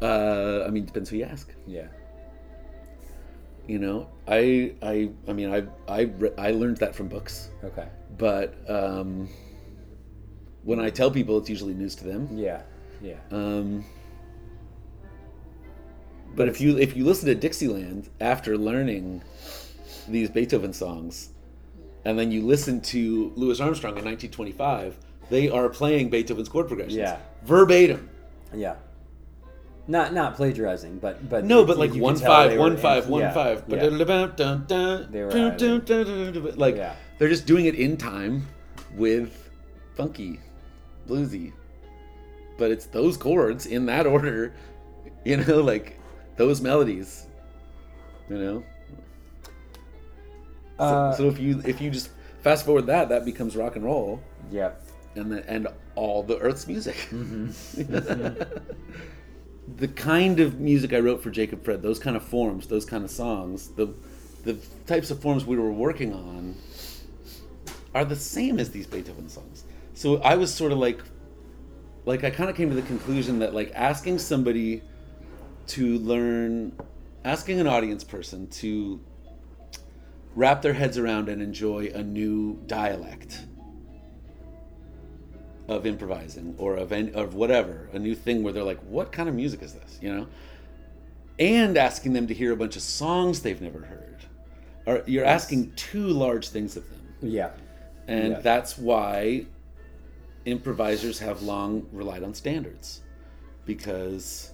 Uh, I mean, depends who you ask. Yeah. You know, I, I, I mean, I, I, I learned that from books, Okay. but um, when I tell people, it's usually news to them. Yeah. Yeah. Um, but if you if you listen to Dixieland after learning these Beethoven songs, and then you listen to Louis Armstrong in 1925, they are playing Beethoven's chord progressions Yeah. verbatim. Yeah. Not not plagiarizing, but but No, but you- like you one five, were five, one yeah, five. Yeah. They were like Yeah. they're just doing it in time with funky, bluesy. But it's those chords in that order, you know, like those melodies. You know. So, Uh, so if you if you just fast forward that, that becomes rock and roll, yeah. and the, and all the Earth's music. Mm-hmm. the kind of music I wrote for Jacob Fred, those kind of forms, those kind of songs, the the types of forms we were working on are the same as these Beethoven songs. So I was sort of like like I kind of came to the conclusion that like asking somebody to learn asking an audience person to wrap their heads around and enjoy a new dialect of improvising or of any, of whatever a new thing where they're like what kind of music is this? You know? And asking them to hear a bunch of songs they've never heard. Or you're asking two large things of them. Yeah. and Yeah. that's why improvisers have long relied on standards. Because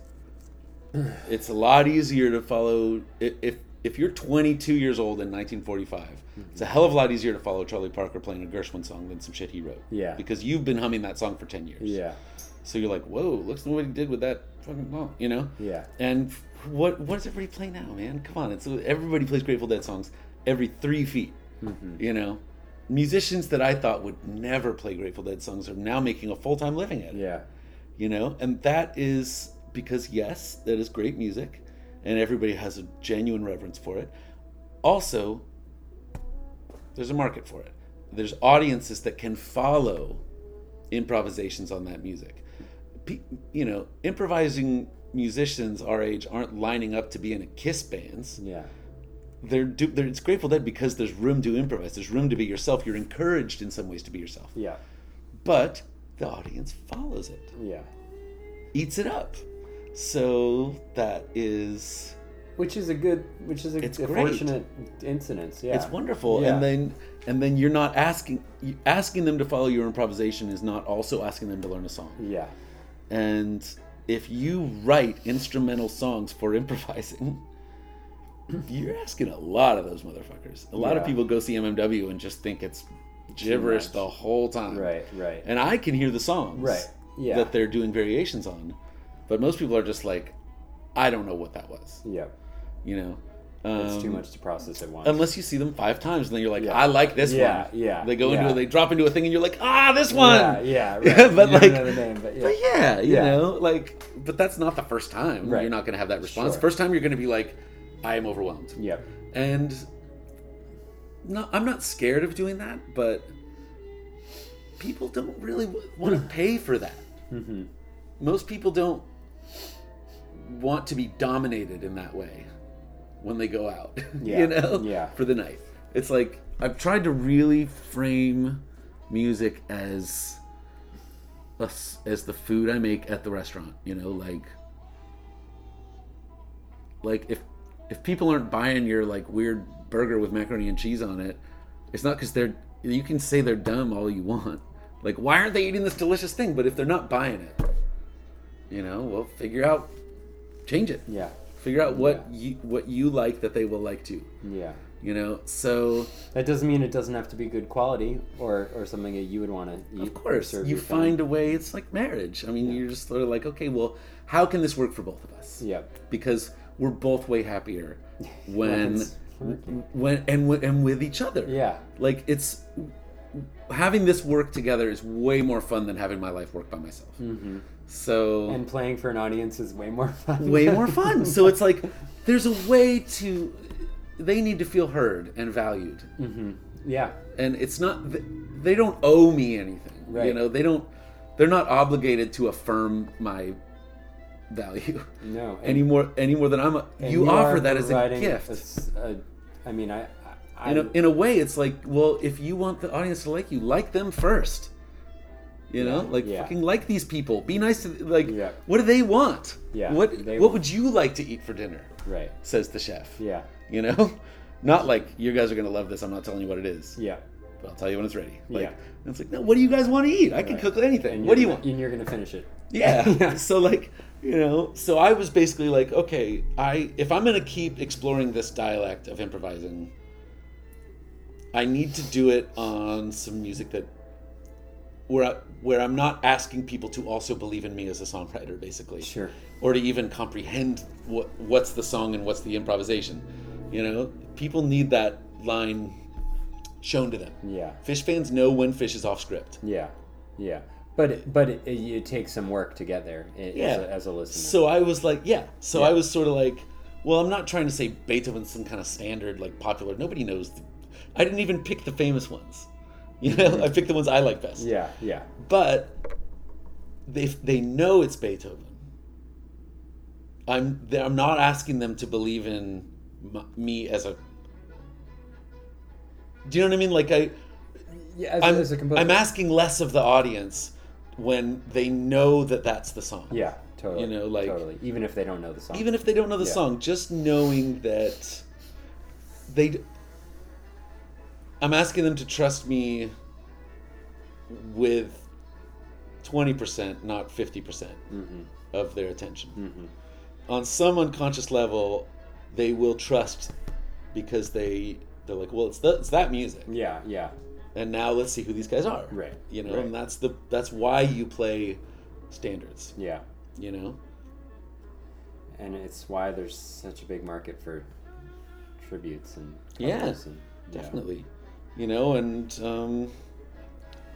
it's a lot easier to follow if if you're 22 years old in 1945 it's a hell of a lot easier to follow charlie parker playing a gershwin song than some shit he wrote Yeah. because you've been humming that song for 10 years Yeah. so you're like whoa look at what he did with that fucking song you know Yeah. and what what does everybody play now man come on it's everybody plays grateful dead songs every three feet Mm-hmm. you know musicians that i thought would never play grateful dead songs are now making a full-time living at it Yeah. you know and that is because yes that is great music and everybody has a genuine reverence for it also there's a market for it there's audiences that can follow improvisations on that music Pe- you know improvising musicians our age aren't lining up to be in a kiss bands Yeah. they're, do, they're it's grateful dead because there's room to improvise there's room to be yourself you're encouraged in some ways to be yourself Yeah. but the audience follows it Yeah. eats it up. So that is Which is a good, which is a, It's a fortunate incidence. Yeah. it's wonderful. Yeah. And then and then you're not asking asking them to follow your improvisation is not also asking them to learn a song. Yeah. And if you write instrumental songs for improvising, you're asking a lot of those motherfuckers. A lot of people go see MMW and just think it's gibberish the whole time. Right. Right. And I can hear the songs Right. Yeah. that they're doing variations on. But most people are just like, I don't know what that was. yeah. You know? It's too Um, much to process at once. Unless you see them five times and then you're like, Yeah. I like this Yeah, one. yeah, They go yeah. into it, they drop into a thing and you're like, ah, this one. Yeah. Yeah. Right. But You like- name, but yeah. But yeah, you Yeah. know, like, but that's not the first time. Right. You're not going to have that response. Sure. First time you're going to be like, I am overwhelmed. Yep. And no, I'm not scared of doing that, but people don't really want to pay for that. Mm-hmm. Most people don't want to be dominated in that way when they go out, Yeah, you know, yeah. for the night. It's like I've tried to really frame music as a s- as the food I make at the restaurant, you know, like like if if people aren't buying your like weird burger with macaroni and cheese on it, it's not because they're you can say they're dumb all you want. Like why aren't they eating this delicious thing? But if they're not buying it, you know, well figure out change it. Yeah. Figure out what you what you like that they will like too. Yeah. You know, so That doesn't mean it doesn't have to be good quality or, or something that you would want to eat. of course you find family. a way. It's like marriage. I mean, you're just sort of like, okay, well, how can this work for both of us? Yep. because we're both way happier when when and with, and with each other. Yeah. Like it's having this work together is way more fun than having my life work by myself. Mm-hmm. So And playing for an audience is way more fun. way more fun. So it's like there's a way to they need to feel heard and valued. Mm-hmm. yeah. And it's not they don't owe me anything. Right. You know, they don't they're not obligated to affirm my value No. and- any more any more than I'm a, and you, offer that as a gift. a- I mean, I. I, in a, in a way it's like well if you want the audience to like you like them first you know like yeah. fucking like these people be nice to like Yeah. what do they want Yeah, what they what want- would you like to eat for dinner right. says the chef Yeah. you know not like you guys are gonna love this i'm not telling you what it is Yeah. but i'll tell you when it's ready like Yeah. it's like no what do you guys want to eat i can Right. cook anything what do you want And you're gonna finish it. yeah. Yeah. so like you know so i was basically like okay i if i'm gonna keep exploring this dialect of improvising i need to do it on some music that where I, where i'm not asking people to also believe in me as a songwriter basically Sure. or to even comprehend what what's the song and what's the improvisation you know people need that line shown to them Yeah. Phish fans know when Phish is off script Yeah. Yeah. But it, but it, it, it takes some work to get there i- Yeah. as, a, as a listener. So I was like, yeah. So Yeah. I was sort of like, well, I'm not trying to say Beethoven's some kind of standard, like popular. Nobody knows. The, I didn't even pick the famous ones. You know, I pick the ones I like best. yeah. Yeah. But they they know it's Beethoven. I'm they- I'm not asking them to believe in m- me as a. Do you know what I mean? Like I, Yeah. As, I'm as a composer. I'm asking less of the audience when they know that that's the song. Yeah. Totally. You know, like- totally. Even if they don't know the song. even if they don't know the Yeah. song just knowing that they i'm asking them to trust me with 20% not 50% mm-hmm. of their attention mm-hmm. on some unconscious level they will trust because they they're like well it's, the, it's that music Yeah. Yeah. and now let's see who these guys are Right, you know right. and that's the that's why you play standards Yeah. you know And it's why there's such a big market for tributes and Yeah, and, yeah. definitely you know and um,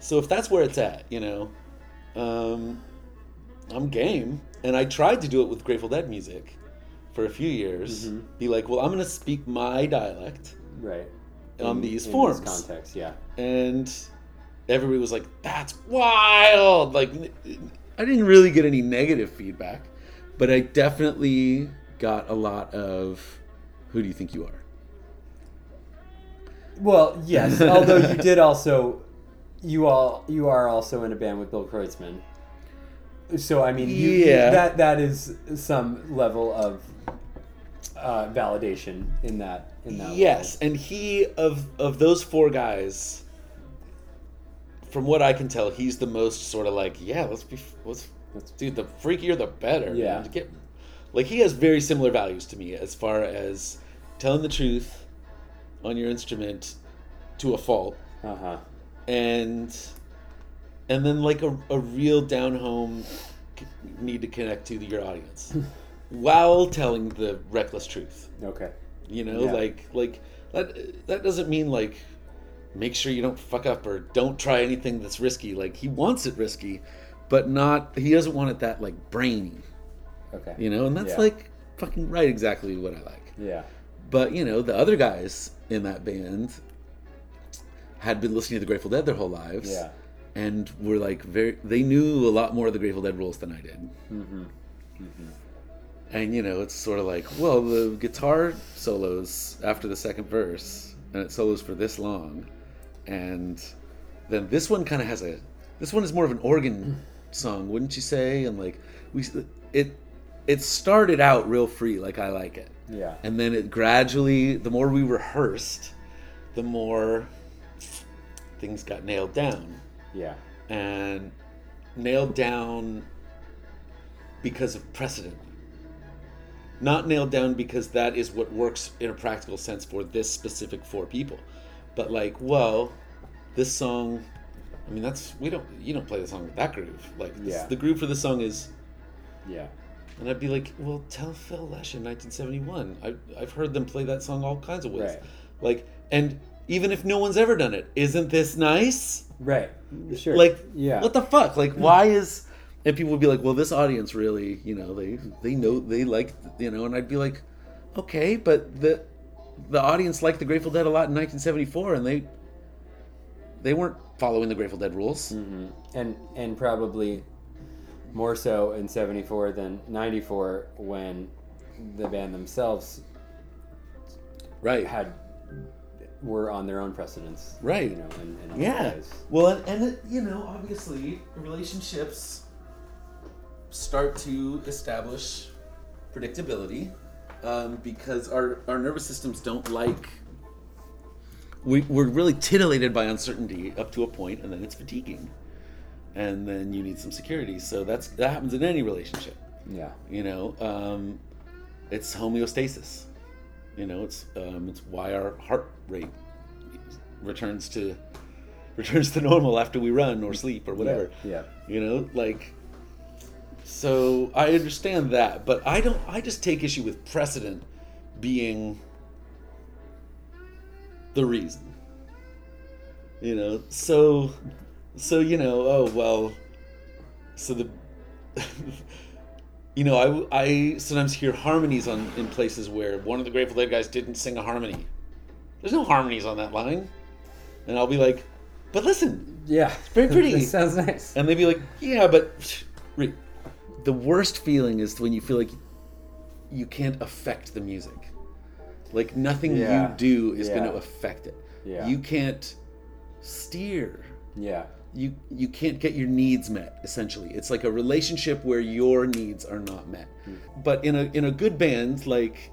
so if that's where it's at you know um, i'm game and i tried to do it with grateful dead music for a few years Mm-hmm. be like well i'm going to speak my dialect Right. on In- these in forms context. Yeah. and everybody was like that's wild like i didn't really get any negative feedback but i definitely got a lot of who do you think you are Well, yes. although you did also, you all you are also in a band with Bill Kreutzmann. So I mean, you, Yeah. that that is some level of uh, validation in that in that. Yes, and he of of those four guys, from what I can tell, he's the most sort of like, yeah, let's be, let's, Let's- dude, the freakier the better. Yeah. man. Get, like he has very similar values to me as far as telling the truth on your instrument to a fault, Uh huh. and and then like a, a real down home c- need to connect to your audience while telling the reckless truth Okay. you know Yeah. like like that that doesn't mean like make sure you don't fuck up or don't try anything that's risky like he wants it risky but not he doesn't want it that like brainy Okay. you know and that's Yeah. like fucking right exactly what i like Yeah. but you know the other guys in that band had been listening to the grateful dead their whole lives. Yeah. and were like very they knew a lot more of the grateful dead rules than i did. Mm-hmm. and you know it's sort of like well the guitar solos after the second verse and it solos for this long and then this one kind of has a this one is more of an organ song wouldn't you say? And like we it it started out real free like i like it Yeah. and then it gradually the more we rehearsed the more things got nailed down Yeah. and nailed down because of precedent. Not nailed down because that is what works in a practical sense for this specific four people. But like, well, this song I mean that's we don't you don't play the song with that groove. Like this, Yeah. the groove for the song is Yeah. And I'd be like, well, tell Phil Lesh in 1971. I, I've heard them play that song all kinds of ways. Right. Like, and even if no one's ever done it. Isn't this nice? Right. Sure. Like, yeah. what the fuck? Like, why is? And people would be like, well, this audience really, you know, they they know they like, you know, and I'd be like, okay, but the the audience liked the Grateful Dead a lot in 1974, and they they weren't following the Grateful Dead rules. Mm-hmm. and and probably more so in 74 than 94 when the band themselves Right. had were on their own precedents Right. you know in Yeah. Well, and, and it, you know, obviously, relationships start to establish predictability um, because our, our nervous systems don't like. We, we're really titillated by uncertainty up to a point, and then it's fatiguing, and then you need some security. So that's that happens in any relationship. yeah You know, um, it's homeostasis. You know, it's um, it's why our heart rate returns to returns to normal after we run or sleep or whatever. yeah You know, like so I understand that, but I don't I just take issue with precedent being the reason. You know, so so you know, oh well so the you know, I, I sometimes hear harmonies on in places where one of the Grateful Dead guys didn't sing a harmony. There's no harmonies on that line. And I'll be like, but listen, yeah It's very pretty. This sounds nice and they'd be like, yeah, but Rick, the worst feeling is when you feel like you can't affect the music. Like nothing Yeah. you do is going to affect it. Yeah. You can't steer. yeah You you can't get your needs met. Essentially, it's like a relationship where your needs are not met. Hmm. But in a in a good band like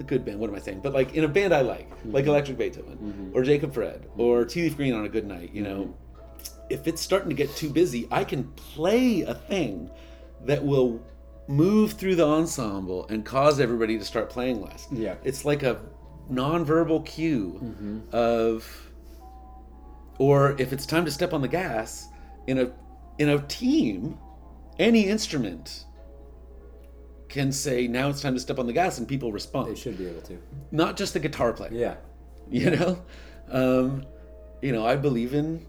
a good band. What am I saying? But like in a band I like, hmm. like Electric Beethoven hmm. or Jacob Fred or Tea Leaf Green on a good night, you know, if it's starting to get too busy, I can play a thing that will move through the ensemble and cause everybody to start playing less. Yeah. It's like a nonverbal cue mm-hmm. of or if it's time to step on the gas in a in a team, any instrument can say now it's time to step on the gas and people respond. they should be able to Not just the guitar player. yeah You know? Um, you know, I believe in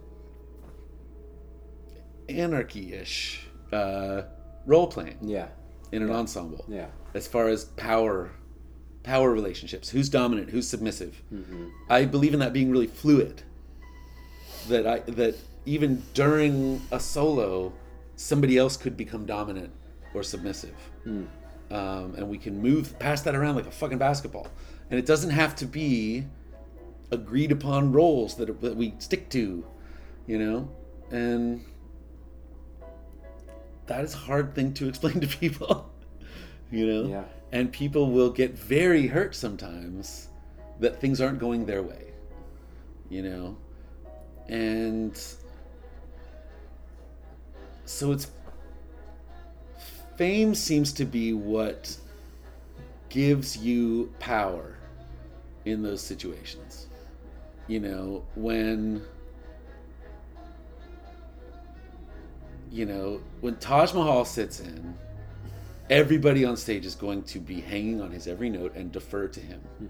anarchy-ish uh, role playing yeah in an ensemble. yeah As far as power power relationships, who's dominant, who's submissive. Mm-hmm. I believe in that being really fluid. That I that even during a solo, somebody else could become dominant or submissive, Hmm. um, and we can move pass that around like a fucking basketball. And it doesn't have to be agreed upon roles that, that we stick to, you know, and that is a hard thing to explain to people, you know. Yeah. And people will get very hurt sometimes that things aren't going their way, you know, and so it's fame seems to be what gives you power in those situations. You know, when you know, when Taj Mahal sits in, everybody on stage is going to be hanging on his every note and defer to him hmm.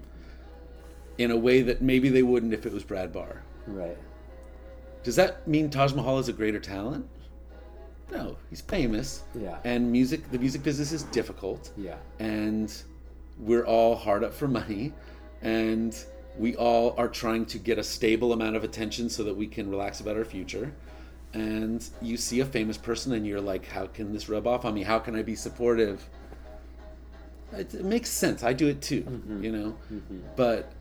in a way that maybe they wouldn't if it was Brad Barr. right Does that mean Taj Mahal is a greater talent? No, he's famous. Yeah. And music, the music business is difficult. yeah And we're all hard up for money. And we all are trying to get a stable amount of attention so that we can relax about our future. And you see a famous person and you're like, how can this rub off on me? How can I be supportive? It, it makes sense. I do it too, mm-hmm. you know? Mm-hmm. But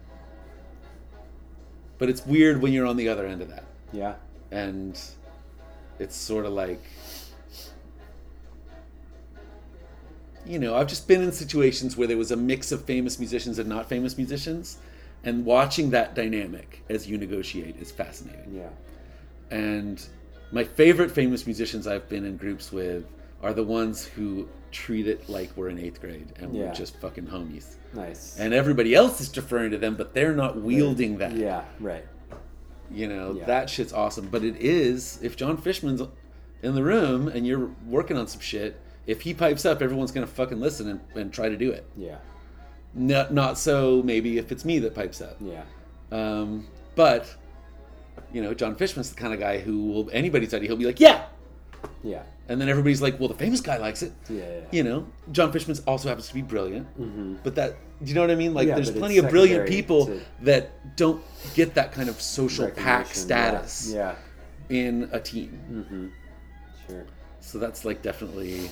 but it's weird when you're on the other end of that yeah. And it's sort of like you know i've just been in situations where there was a mix of famous musicians and not famous musicians and watching that dynamic as you negotiate is fascinating. Yeah. And my favorite famous musicians i've been in groups with are the ones who treat it like we're in eighth grade and we're just fucking homies. Nice. And everybody else is deferring to them but they're not wielding that. Yeah right you know, Yeah. that shit's awesome. But it is, if Jon Fishman's in the room and you're working on some shit, if he pipes up, everyone's going to fucking listen and, and try to do it. yeah Not, not so maybe if it's me that pipes up. yeah Um, But you know, Jon Fishman's the kind of guy who will anybody's idea he'll be like, yeah, Yeah. and then everybody's like, well, the famous guy likes it. Yeah. yeah. You know, Jon Fishman's also happens to be brilliant, but that do you know what I mean? Like, Yeah, there's plenty of brilliant people to- that don't get that kind of social pack status Yeah. in a team. yeah. Sure. So that's like definitely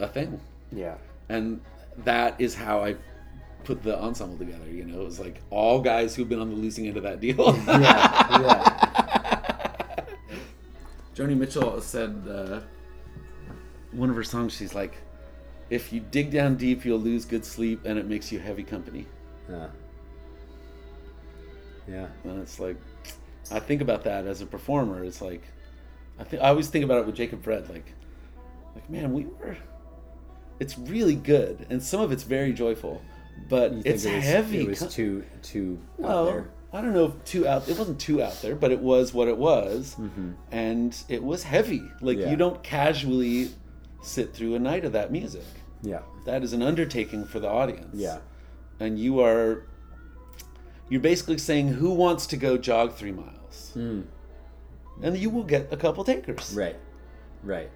a thing. Yeah. and that is how I put the ensemble together. You know, it was like all guys who've been on the losing end of that deal. Yeah. Yeah. Joni Mitchell said uh, one of her songs. She's like, "If you dig down deep, you'll lose good sleep, and it makes you heavy company." Yeah. Yeah. And it's like, I think about that as a performer. It's like, I think I always think about it with Jacob Fred. Like, like man, we were. It's really good, and some of it's very joyful, but it's it was, heavy. It was co- too too out there. I don't know if too out. It wasn't too out there, but it was what it was, and it was heavy. Like Mm-hmm. Yeah. you don't casually sit through a night of that music. Yeah. That is an undertaking for the audience. Yeah. and you are. You're basically saying, "Who wants to go jog three miles?" Mm. And you will get a couple takers. Right. Right.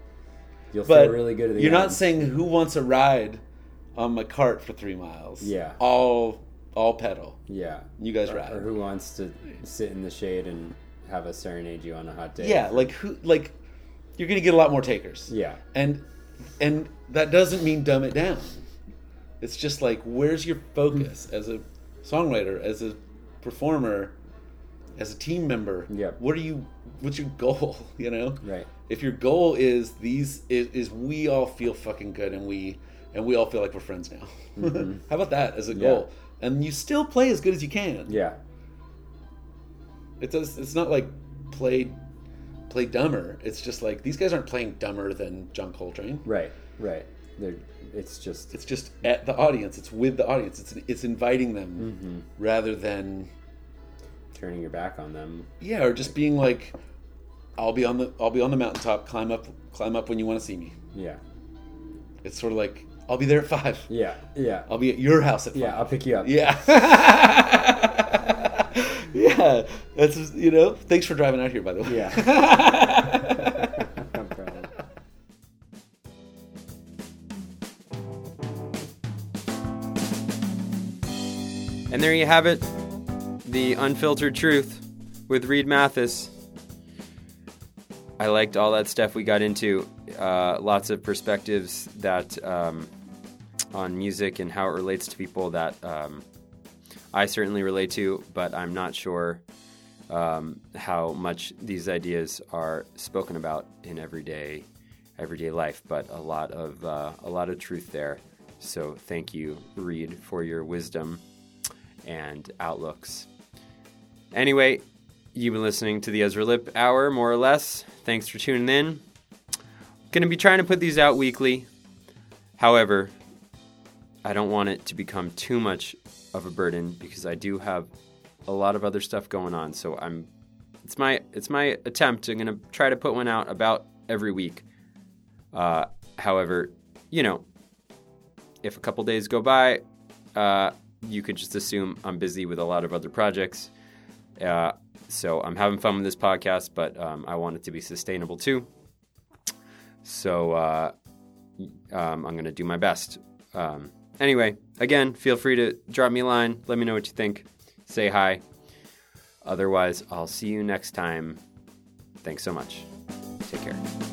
You'll But feel really good at the you're end. not saying, "Who wants a ride on my cart for three miles?" Yeah. all all pedal. Yeah. You guys or, ride. or who wants to sit in the shade and have us serenade you on a hot day? Yeah, like who like you're gonna get a lot more takers. Yeah. And and that doesn't mean dumb it down. It's just like where's your focus as a songwriter, as a performer, as a team member? Yep. What are you what's your goal, you know? Right. If your goal is these is, is we all feel fucking good and we and we all feel like we're friends now. How about that as a Mm-hmm. Yeah. goal? And you still play as good as you can. Yeah. It does. It's not like play play dumber. It's just like these guys aren't playing dumber than John Coltrane. Right. Right. They're, it's just It's just at the audience. It's with the audience. It's it's inviting them Mm-hmm. rather than turning your back on them. yeah, or just being like, I'll be on the I'll be on the mountaintop. Climb up climb up when you want to see me. Yeah. It's sort of like I'll be there at five. Yeah. Yeah. I'll be at your house at five. Yeah. I'll pick you up. Yeah. yeah. That's just, you know. Thanks for driving out here, by the way. Yeah. No problem. And there you have it the unfiltered truth with Reed Mathis. I liked all that stuff we got into. Uh, lots of perspectives that um, on music and how it relates to people that um, I certainly relate to, but I'm not sure um, how much these ideas are spoken about in everyday everyday life. But a lot of uh, a lot of truth there. So thank you, Reed, for your wisdom and outlooks. Anyway, you've been listening to the Ezra Lipp Hour, more or less. Thanks for tuning in. Going to be trying to put these out weekly. However, I don't want it to become too much of a burden because I do have a lot of other stuff going on. So I'm it's my it's my attempt. I'm to try to put one out about every week. Uh, however, you know, if a couple days go by, uh, you could just assume I'm busy with a lot of other projects. Uh, so I'm having fun with this podcast, but um, I want it to be sustainable too. So uh, um, I'm to do my best. Um, anyway, again, feel free to drop me a line. Let me know what you think. Say hi. Otherwise, I'll see you next time. Thanks so much. Take care.